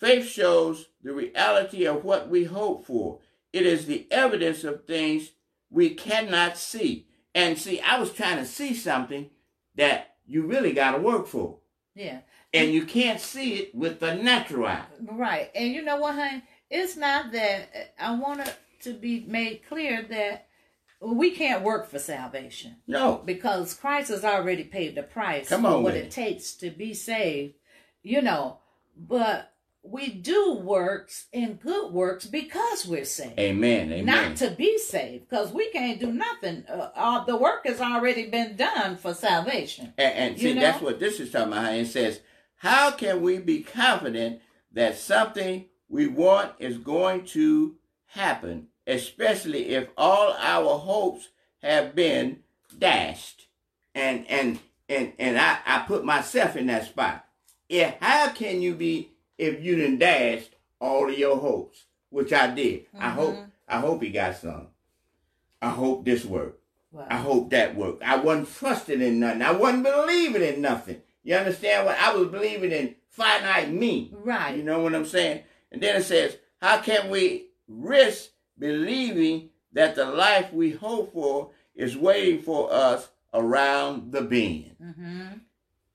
faith shows the reality of what we hope for. It is the evidence of things we cannot see. And see, I was trying to see something that you really got to work for. Yeah. And you can't see it with the natural eye. Right. And you know what, honey? It's not that uh, I want it to be made clear that we can't work for salvation. No. Because Christ has already paid the price Come on, for what it takes to be saved. You know, but we do works and good works because we're saved. Amen. Amen. Not to be saved, because we can't do nothing. Uh, uh, the work has already been done for salvation. And, and see, know? that's what this is talking about. It says, How can we be confident that something we want is going to happen, especially if all our hopes have been dashed? And and and and I, I put myself in that spot. Yeah, how can you be if you didn't dash all of your hopes? Which I did. I hope I hope he got some. I hope this worked. Wow. I hope that worked. I wasn't trusting in nothing. I wasn't believing in nothing. You understand what? I was believing in finite me. Right. You know what I'm saying? And then it says, how can we risk believing that the life we hope for is waiting for us around the bend? hmm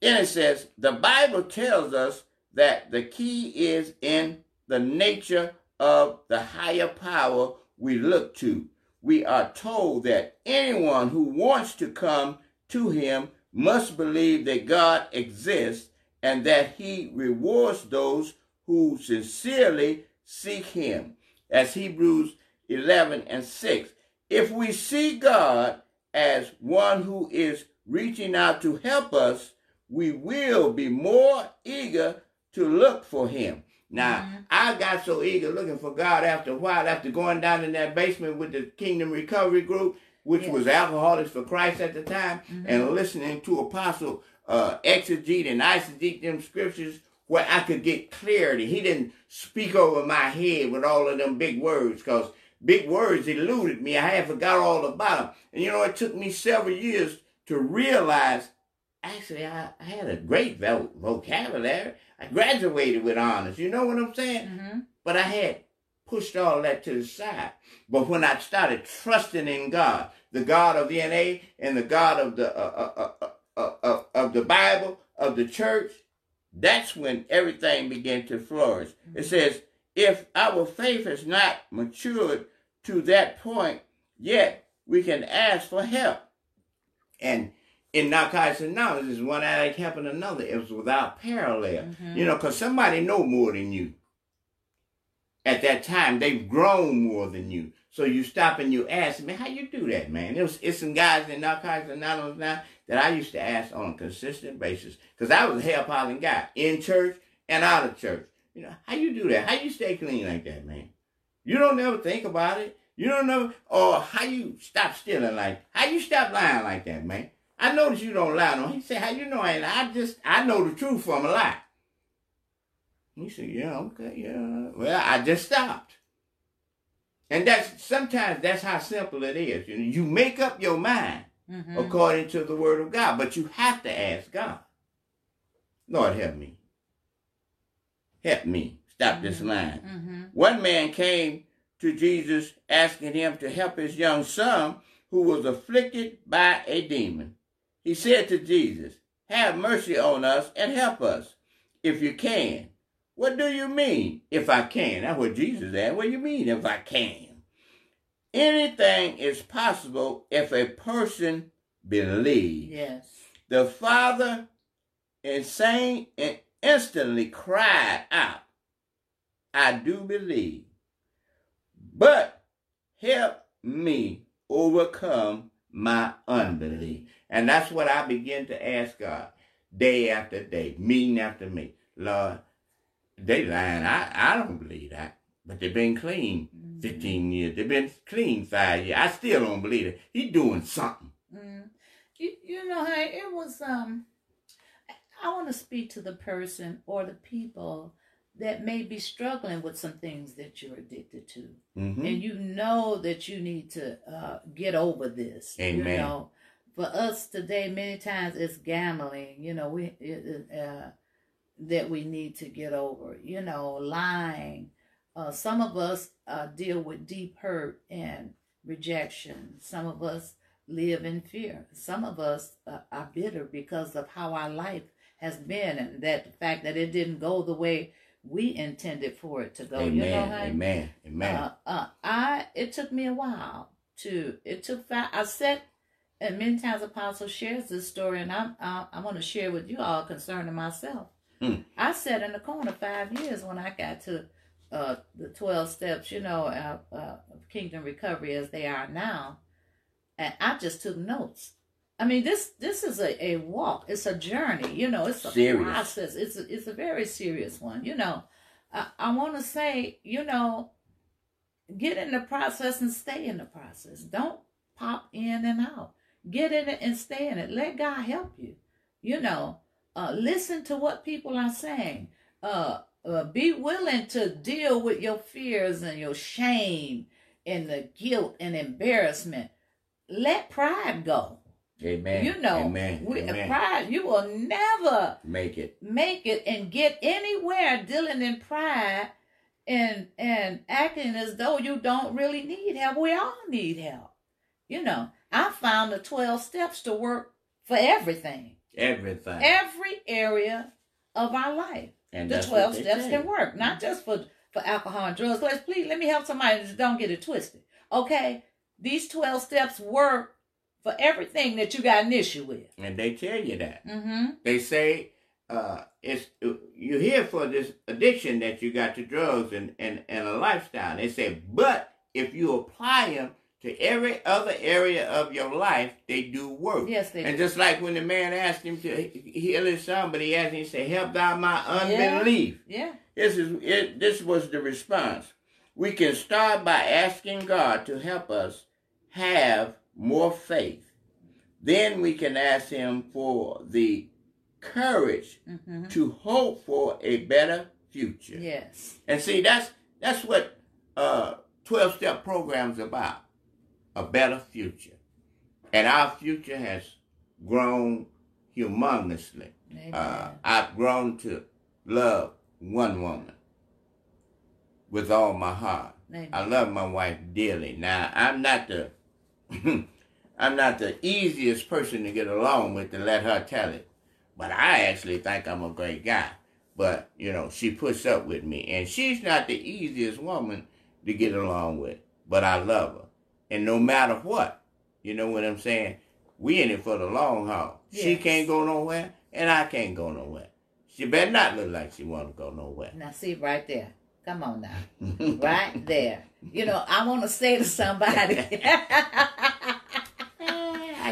Then it says, the Bible tells us that the key is in the nature of the higher power we look to. We are told that anyone who wants to come to him must believe that God exists and that he rewards those who sincerely seek him. As Hebrews 11 and 6. If we see God as one who is reaching out to help us, we will be more eager to look for him. Now, I got so eager looking for God after a while, after going down in that basement with the Kingdom Recovery Group, which Yes. was Alcoholics for Christ at the time, and listening to Apostle uh, exegete and eisegete them scriptures where I could get clarity. He didn't speak over my head with all of them big words because big words eluded me. I had forgot all about them. And you know, it took me several years to realize actually I, I had a great vo- vocabulary. I graduated with honors. You know what I'm saying? hmm But I had pushed all that to the side. But when I started trusting in God, the God of the NA and the God of the uh, uh, uh, uh, uh, of the Bible of the church, that's when everything began to flourish. It says, if our faith has not matured to that point, yet we can ask for help. And in Narcotics Anonymous, one addict helping another. It was without parallel. Mm-hmm. You know, because somebody know more than you. At that time, they've grown more than you. So you stop and you ask, man, how you do that, man? It was, it's some guys in Narcotics Anonymous now that I used to ask on a consistent basis. Because I was a hell-piling guy in church and out of church. You know, how you do that? How you stay clean like that, man? You don't ever think about it. You don't know, or how you stop stealing like, how you stop lying like that, man? I notice you don't lie. No, he said, how you know I ain't lie? I just, I know the truth from a lie. He said, yeah, okay, yeah. Well, I just stopped. And that's, sometimes that's how simple it is. You know, you make up your mind hmm according to the word of God, but you have to ask God. Lord, help me. Help me. Stop this lying. hmm One man came to Jesus asking him to help his young son who was afflicted by a demon. He said to Jesus, Have mercy on us and help us if you can. What do you mean, if I can? That's what Jesus asked. What do you mean, if I can? Anything is possible if a person believes. Yes. The father, insane, and instantly cried out, I do believe, but help me overcome my unbelief. And that's what I begin to ask God day after day, meeting after meeting. Lord, they lying. I, I don't believe that. But they've been clean 15 years. They've been clean five years. I still don't believe it. He doing something. Mm. You, you know, hey, it was, um, I want to speak to the person or the people that may be struggling with some things that you're addicted to. hmm And you know that you need to uh, get over this. You Amen. know, for us today, many times it's gambling, you know, we, uh, that we need to get over, you know, lying. Uh, some of us uh, deal with deep hurt and rejection. Some of us live in fear. Some of us uh, are bitter because of how our life has been and that the fact that it didn't go the way we intended for it to go. Amen. You know? Amen. Amen. Uh, uh, I it took me a while to it took five. I said, and many times Apostle shares this story, and I'm I, I want to share with you all concerning myself. Mm. I sat in the corner five years when I got to uh, the 12 steps, you know, uh, uh, of Kingdom Recovery as they are now. And I just took notes. I mean, this this is a, a walk. It's a journey. You know, it's a Serious. process. It's a, it's a very serious one. You know, I, I want to say, you know, get in the process and stay in the process. Don't pop in and out. Get in it and stay in it. Let God help you. You know, uh, listen to what people are saying. Uh, uh, be willing to deal with your fears and your shame and the guilt and embarrassment. Let pride go. Amen. You know, Amen. we, Amen. pride. You will never Make it. make it and get anywhere dealing in pride and and acting as though you don't really need help. We all need help. You know, I found the 12 steps to work for everything. Everything. Every area of our life. and The 12 steps say. can work. Not just for for alcohol and drugs. Let's please let me help somebody just don't get it twisted. Okay? These 12 steps work for everything that you got an issue with. And they tell you that. Mm-hmm. They say uh, it's you're here for this addiction that you got to drugs and, and, and a lifestyle. They say, but if you apply them to every other area of your life, they do work. Yes, they And do. just like when the man asked him to heal his son, but he asked him, he said, help thou my unbelief. Yeah. This is it, this was the response. We can start by asking God to help us have more faith. Then we can ask him for the courage Mm-hmm. to hope for a better future. Yes. And see that's that's what uh 12 step programs about. A better future. And our future has grown humongously. Uh, I've grown to love one woman with all my heart. Amen. I love my wife dearly. Now I'm not the I'm not the easiest person to get along with to let her tell it. But I actually think I'm a great guy. But, you know, she puts up with me. And she's not the easiest woman to get along with. But I love her. And no matter what, you know what I'm saying? We in it for the long haul. She can't go nowhere and I can't go nowhere. She better not look like she wanna go nowhere. Now, see right there. Come on now. Right there. You know, I want to say to somebody.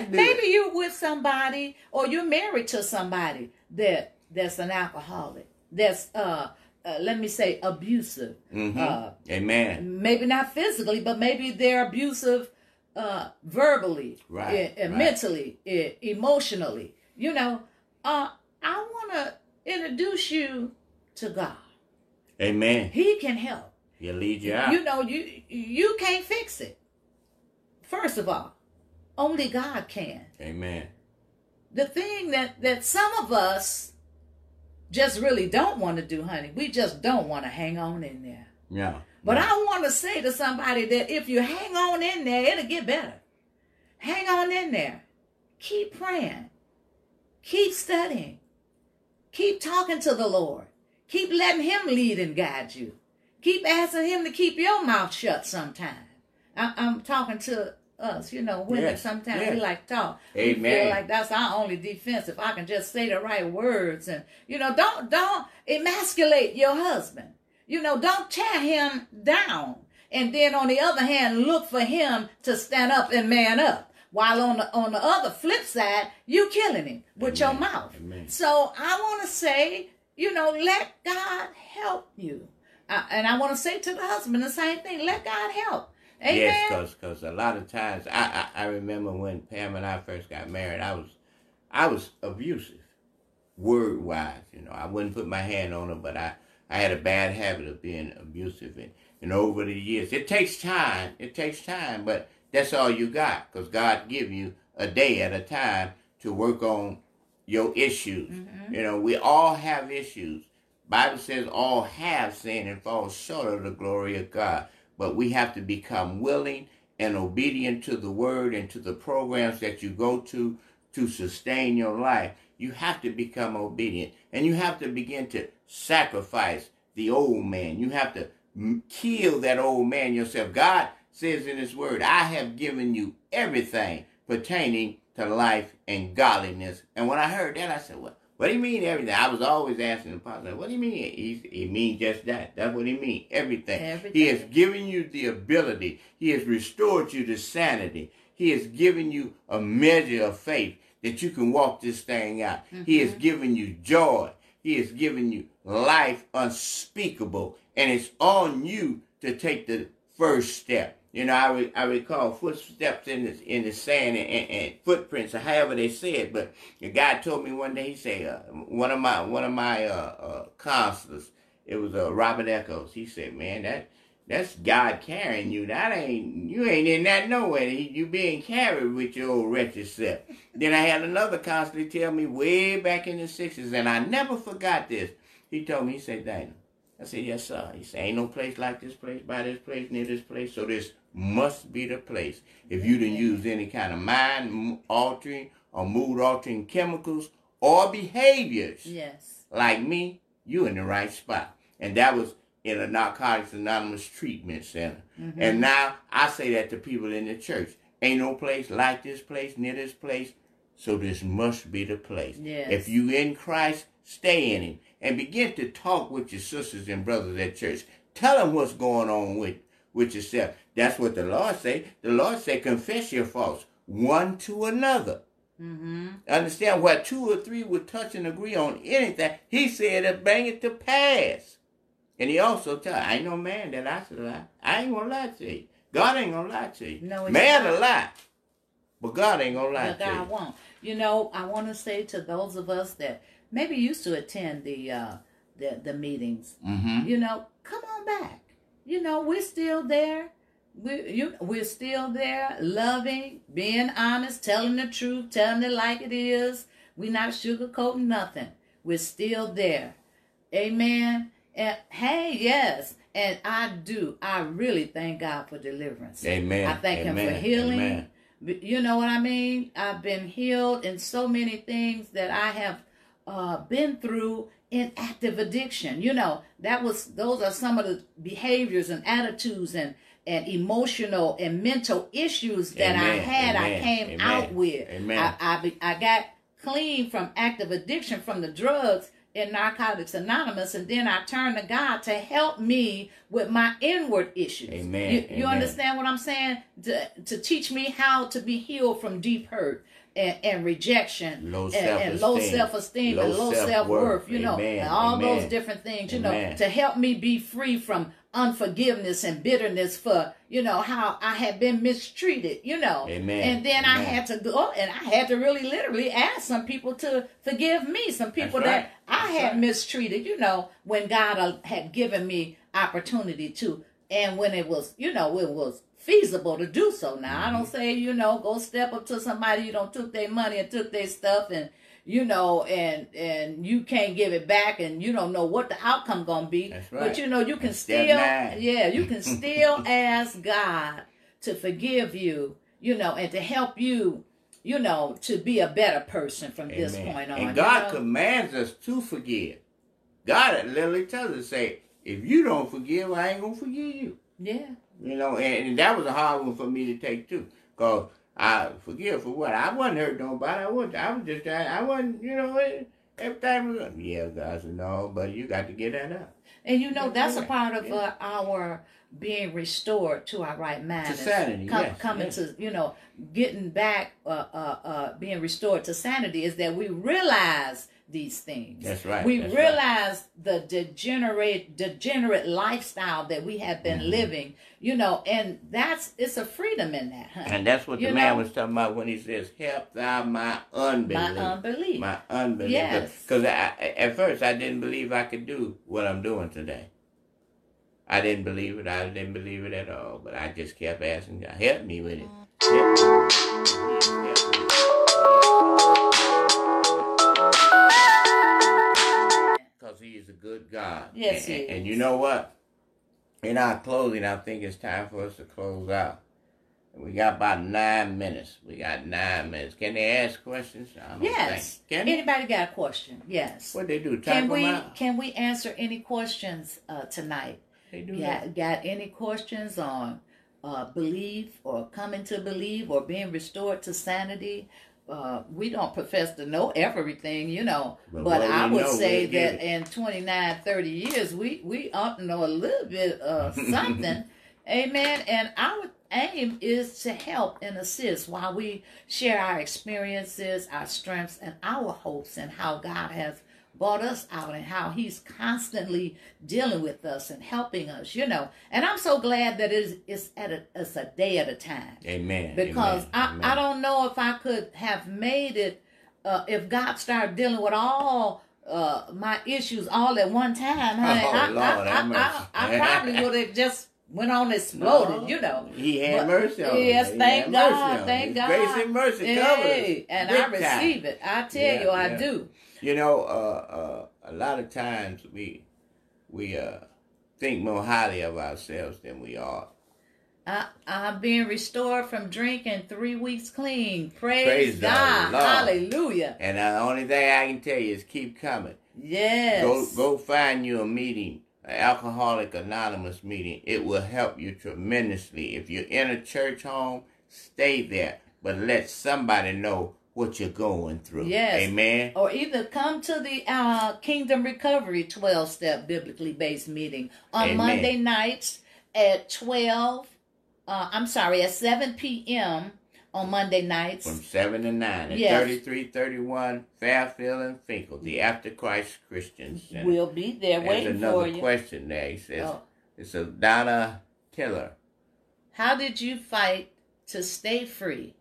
Maybe you with somebody or you're married to somebody that that's an alcoholic. That's uh, uh let me say abusive. Mhm. Uh Amen. maybe not physically, but maybe they're abusive uh verbally, Right, and, uh, right. mentally, uh, emotionally. You know, uh I want to introduce you to God. Amen. He can help. He'll lead you out. You know, you you can't fix it. First of all, only God can. Amen. The thing that that some of us just really don't want to do, honey, we just don't want to hang on in there. Yeah. But yeah. I want to say to somebody that if you hang on in there, it'll get better. Hang on in there. Keep praying. Keep studying. Keep talking to the Lord. Keep letting Him lead and guide you. Keep asking Him to keep your mouth shut sometime. I, I'm talking to us, you know, women. Yes, Sometimes yes. we like talk. We feel Amen. like that's our only defense. If I can just say the right words, and you know, don't don't emasculate your husband. You know, don't tear him down. And then on the other hand, look for him to stand up and man up. While on the on the other flip side, you killing him with your mouth. Amen. So I want to say, you know, let God help you. Uh, and I want to say to the husband the same thing. Let God help. Amen. Yes, because cause a lot of times I, I I remember when Pam and I first got married, I was I was abusive, word wise. You know, I wouldn't put my hand on her, but I I had a bad habit of being abusive, and and over the years, it takes time. It takes time, but that's all you got, because God give you a day at a time to work on your issues. Mm-hmm. You know, we all have issues. Bible says all have sinned and fall short of the glory of God. But we have to become willing and obedient to the word and to the programs that you go to to sustain your life. You have to become obedient and you have to begin to sacrifice the old man. You have to kill that old man yourself. God says in his word, I have given you everything pertaining to life and godliness. And when I heard that, I said, well, What do you mean everything? I was always asking the pastor, what do you mean? He, he means just that. That's what he means. Everything. Everything. He has given you the ability. He has restored you to sanity. He has given you a measure of faith that you can walk this thing out. He has mm-hmm. given you joy. He has given you life unspeakable. And it's on you to take the first step. You know, I, re- I recall footsteps in the, in the sand and, and, and footprints, or however they say it. But the guy told me one day, he said, uh, one of my one of my uh, uh, counselors, it was uh, Robert Echoes. He said, man, that that's God carrying you. That ain't you ain't in that nowhere. You being carried with your old wretched self. then I had another counselor tell me way back in the sixties, and I never forgot this. He told me, he said, Daniel. I said, yes, sir. He said, ain't no place like this place, by this place, near this place. So this must be the place. If you didn't use any kind of mind altering or mood altering chemicals or behaviors Yes. like me, you in the right spot. And that was in a Narcotics Anonymous treatment center. Mm-hmm. And now I say that to people in the church. Ain't no place like this place, near this place. So this must be the place. Yes. If you in Christ, stay in him. And begin to talk with your sisters and brothers at church. Tell them what's going on with, with yourself. That's what the Lord say. The Lord say, confess your faults one to another. Mm-hmm. Understand where two or three would touch and agree on anything, he said to bring it to pass. And he also tell, I ain't no man that I should lie. I ain't gonna lie to you. God ain't gonna lie to you. No, man not. will lie. But God ain't gonna lie But to God you. won't. You know, I want to say to those of us that maybe used to attend the uh, the the meetings, Mm-hmm. you know, come on back. You know, we're still there. We you we're still there, loving, being honest, telling the truth, telling it like it is. We're not sugarcoating nothing. We're still there. Amen. And hey, yes. And I do. I really thank God for deliverance. Amen. I thank him for healing. Amen. You know what I mean? I've been healed in so many things that I have uh, been through in active addiction. You know, that was those are some of the behaviors and attitudes and and emotional and mental issues that I Amen. had. I came Amen. out with. Amen. I, I I got clean from active addiction from the drugs in Narcotics Anonymous, and then I turned to God to help me with my inward issues. Amen. You, you Amen. understand what I'm saying? To, to teach me how to be healed from deep hurt and, and rejection Low and, and low self-esteem. and Low self-worth. self-worth, you know, Amen. and all Amen. those different things, you Amen. know, to help me be free from unforgiveness and bitterness for, you know, how I had been mistreated, you know. Amen. And then I had to go and I had to really literally ask some people to forgive me, some people right. that I That's had right. mistreated, you know, when God uh, had given me opportunity to, and when it was, you know, it was feasible to do so. Now I Mm-hmm. don't say, you know, go step up to somebody you don't took their money and took their stuff and you know, and and you can't give it back, and you don't know what the outcome gonna be. That's But you know, you can That's still, yeah, you can still ask God to forgive you, you know, and to help you, you know, to be a better person from this point on. And you God know? commands us to forgive. God literally tells us, say, if you don't forgive, I ain't gonna forgive you. yeah, You know, and, and that was a hard one for me to take too. Cause I forgive for what? I wasn't hurt nobody. I wasn't I was just trying I wasn't, you know, it- everything was yeah, God said, no, but you got to get that up. and you know that's a part of yeah. uh, our being restored to our right mind, To sanity, com- yes, coming yes. to you know getting back, uh, uh, uh, being restored to sanity is that we realize these things. That's right, We that's right. realize the degenerate, degenerate lifestyle that we have been Mhm. living. You know, and that's it's a freedom in that. Huh? And that's what the You man was talking about when he says, Help thou my unbelief. My unbelief. My unbelief. Yes. Because at first I didn't believe I could do what I'm doing today. I didn't believe it. I didn't believe it at all. But I just kept asking God, help me with it. Help me. He has helped me. Because he is a good God. Yes, and, he and- and you know what? In our closing, I think it's time for us to close out. We got about nine minutes. We got nine minutes. Can they ask questions? Yes. Think. Can? Anybody got a question? Yes. What they do? Can we out? can we answer any questions uh, tonight? They do that. Got got any questions on uh, belief or coming to believe or being restored to sanity? uh, we don't profess to know everything, you know, But but, I would know, say we'll that in 29, 30 years, we, we ought to know a little bit of something. Amen. And our aim is to help and assist while we share our experiences, our strengths, and our hopes, and how God has brought us out and how He's constantly dealing with us and helping us, you know. And I'm so glad that it's, it's, at a, it's a day at a time Amen. because Amen. I, Amen. I don't know if I could have made it uh, if God started dealing with all uh, my issues all at one time. Honey, Oh, I, Lord, I, I, mercy. I, probably would have just went on exploded, No, you know. He had But- mercy on yes. He thank God, mercy on us. thank God. Grace and mercy covered us. And I time. receive it. I tell Yeah, you, I yeah. do. You know, uh, uh, a lot of times we we uh, think more highly of ourselves than we are. I, I'm being restored from drinking three weeks clean. Praise, Praise God. Hallelujah. And the only thing I can tell you is keep coming. Yes. Go go find you a meeting, an Alcoholic Anonymous meeting. It will help you tremendously. If you're in a church home, stay there, but let somebody know what you're going through. Yes. Amen. or either come to the uh, Kingdom Recovery 12 step biblically based meeting on Amen. Monday nights at 12, uh, I'm sorry, at 7 p.m. on Monday nights. From 7 to 9 at Yes. 3331 Fairfield and Finkel, the After Christ Christian Center. We'll be there There's waiting for you. Another question there. He says, Oh. it's a Donna Tiller. How did you fight to stay free?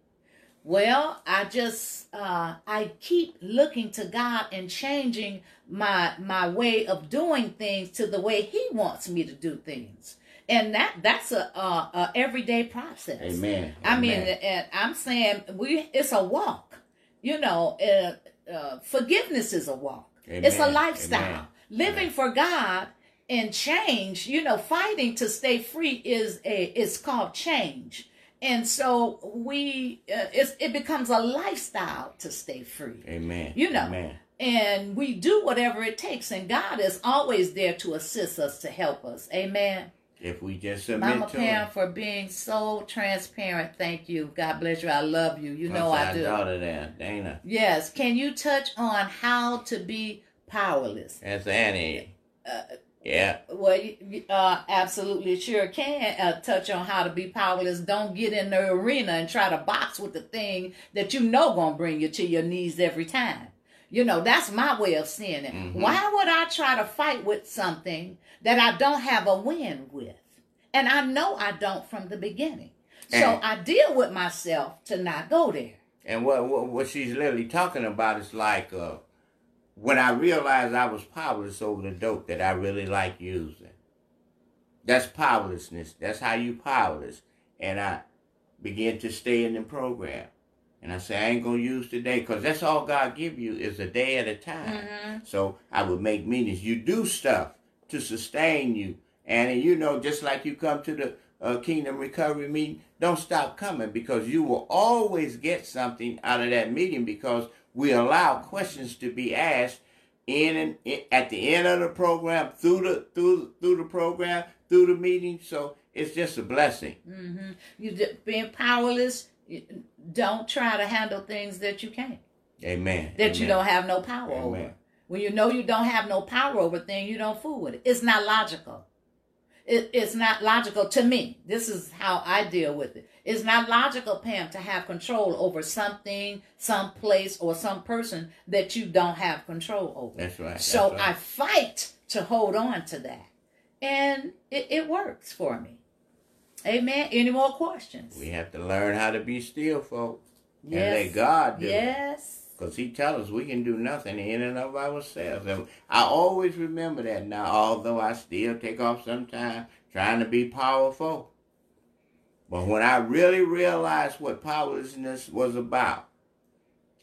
Well, I just uh, I keep looking to God and changing my my way of doing things to the way He wants me to do things, and that that's a, a, a everyday process. Amen. I mean, and I'm saying we it's a walk. You know, uh, uh, forgiveness is a walk. It's a lifestyle. Amen. Living for God and change. You know, fighting to stay free is a it's called change. And so we uh, it's, it becomes a lifestyle to stay free. Amen. you know, Amen. And we do whatever it takes, and God is always there to assist us, to help us. Amen. If we just submit Mama to Pam him. for being so transparent. Thank you. God bless you. I love you. You know I do. daughter there, Dana. Yes. Can you touch on how to be powerless? That's Annie. Uh, Yeah. Well, uh, absolutely sure can uh, touch on how to be powerless. Don't get in the arena and try to box with the thing that you know gonna bring you to your knees every time. You know, that's my way of seeing it. Mhm. Why would I try to fight with something that I don't have a win with? And I know I don't from the beginning. So I deal with myself to not go there. And what, what what she's literally talking about is like uh, when I realized I was powerless over the dope that I really like using. That's powerlessness. That's how you powerless. And I began to stay in the program. And I say I ain't gonna use today because that's all God give you is a day at a time. Mhm. So I would make meetings. You do stuff to sustain you. And you know, just like you come to the uh, Kingdom Recovery meeting, don't stop coming because you will always get something out of that meeting because we allow questions to be asked in and in, at the end of the program, through the through through the program, through the meeting. So it's just a blessing. hmm You being powerless. you- Don't try to handle things that you can't. Amen. that you don't have no power Amen. over. When you know you don't have no power over thing, you don't fool with it. It's not logical. It, it's not logical to me. This is how I deal with it. It's not logical, Pam, to have control over something, some place, or some person that you don't have control over. That's right. so that's I fight to hold on to that. And it, it works for me. Amen. Any more questions? we have to learn how to be still, folks, and yes. let God do. Yes. Because he tells us we can do nothing in and of ourselves. And I always remember that now, although I still take off sometimes trying to be powerful. But when I really realized what powerlessness was about,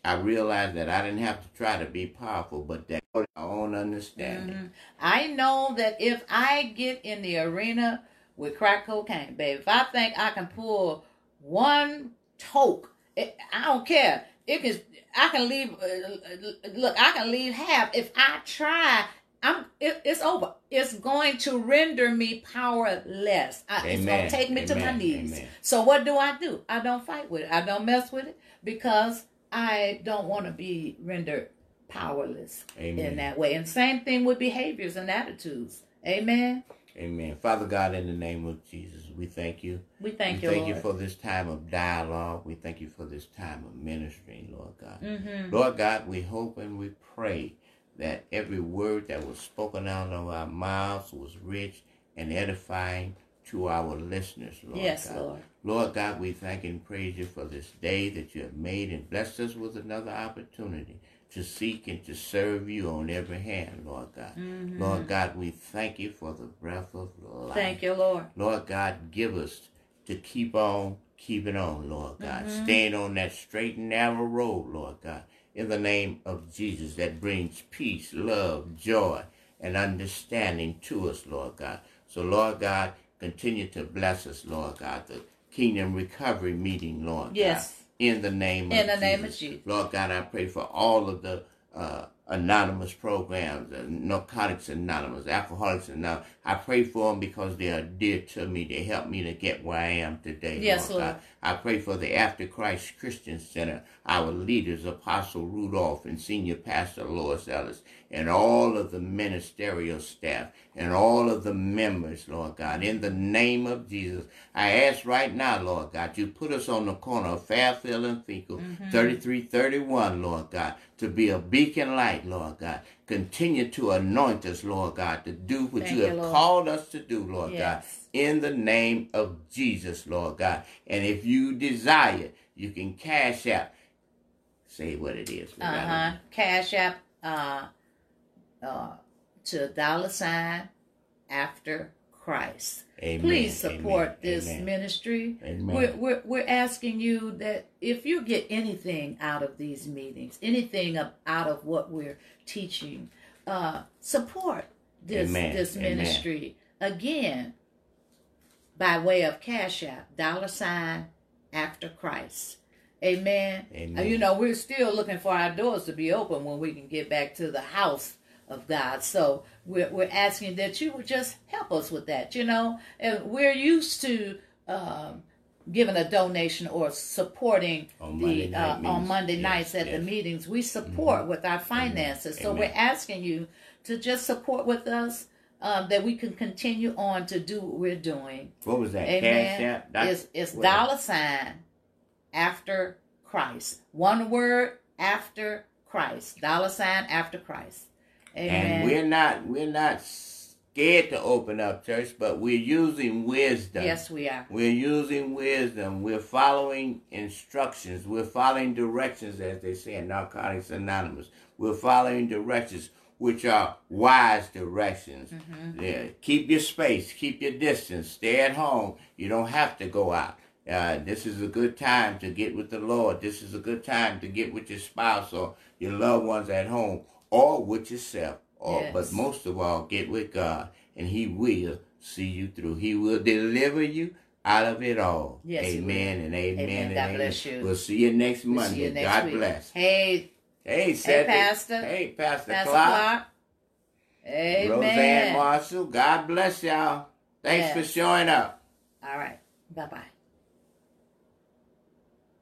I realized that I didn't have to try to be powerful, but that my own understanding. Mhm. I know that if I get in the arena with crack cocaine, babe, if I think I can pull one toke, it, I don't care. It can. I can leave. Uh, look, I can leave half if I try. I'm. It, it's over. It's going to render me powerless. I, it's going to take me to my knees. Amen. So what do I do? I don't fight with it. I don't mess with it because I don't want to be rendered powerless Amen. in that way. And same thing with behaviors and attitudes. Amen. Amen. Father God, in the name of Jesus, we thank you. We thank we you, thank Lord. you for this time of dialogue. We thank you for this time of ministering, Lord God. Mhm. Lord God, we hope and we pray that every word that was spoken out of our mouths was rich and edifying to our listeners, Lord Yes, God. Lord. Lord God, we thank and praise you for this day that you have made and blessed us with another opportunity to seek and to serve you on every hand, Lord God. Mhm. Lord God, we thank you for the breath of life. Thank you, Lord. Lord God, give us to keep on keeping on, Lord God. Mhm. Staying on that straight and narrow road, Lord God. In the name of Jesus, that brings peace, love, joy, and understanding to us, Lord God. So, Lord God, continue to bless us, Lord God. The Kingdom Recovery Meeting, Lord Yes. God. In the name of In the Jesus. name of Jesus. Lord God, I pray for all of the uh, anonymous programs, uh, Narcotics Anonymous, Alcoholics Anonymous. I pray for them because they are dear to me. They help me to get where I am today. Yes, Lord. Lord. God. I pray for the After Christ Christian Center, our leaders, Apostle Rudolph and Senior Pastor Lois Ellis, and all of the ministerial staff and all of the members, Lord God. In the name of Jesus, I ask right now, Lord God, you put us on the corner of Fairfield and Fecal, Mm-hmm. 3331, Lord God, to be a beacon light, Lord God. Continue to anoint us, Lord God, to do what Thank you have called us to do, Lord God in the name of Jesus, Lord God. And if you desire, you can cash out. Say what it is. Uh huh. Cash app uh, uh, to a dollar sign after Christ. Amen. Please support Amen. this Amen. ministry. Amen. We're, we're, we're asking you that if you get anything out of these meetings, anything out of what we're teaching, uh, support this this ministry again by way of cash app dollar sign after Christ. Amen. Amen. You know, we're still looking for our doors to be open when we can get back to the house of God. So we're, we're asking that you would just help us with that, you know. And we're used to um, giving a donation or supporting On the Monday uh, on. Monday Yes, nights at the yes. Mm-hmm. meetings. We support with our finances. So Amen. we're asking you to just support with us um, that we can continue on to do what we're doing. What was that? Amen. Cash app? That's- It's, it's what- dollar sign after Christ. One word after Christ. Dollar sign after Christ. Amen. And we're not we're not scared to open up church, but we're using wisdom. yes, we are. We're using wisdom. We're following instructions. We're following directions, as they say in Narcotics Anonymous. We're following directions, which are wise directions. Mm-hmm. Yeah. Keep your space. Keep your distance. Stay at home. You don't have to go out. Uh, this is a good time to get with the Lord. This is a good time to get with your spouse or your loved ones at home or with yourself. Or, Yes. But most of all, get with God and He will see you through. He will deliver you out of it all. Yes, amen and amen. Amen. and God amen. bless you. We'll see you next We'll Monday. you next God week. bless. Hey, Hey, Cedric. Pastor. Hey, Pastor, Pastor Clark. Clark. Amen. Roseanne Marshall. God bless y'all. Thanks for showing up. All right. Bye bye.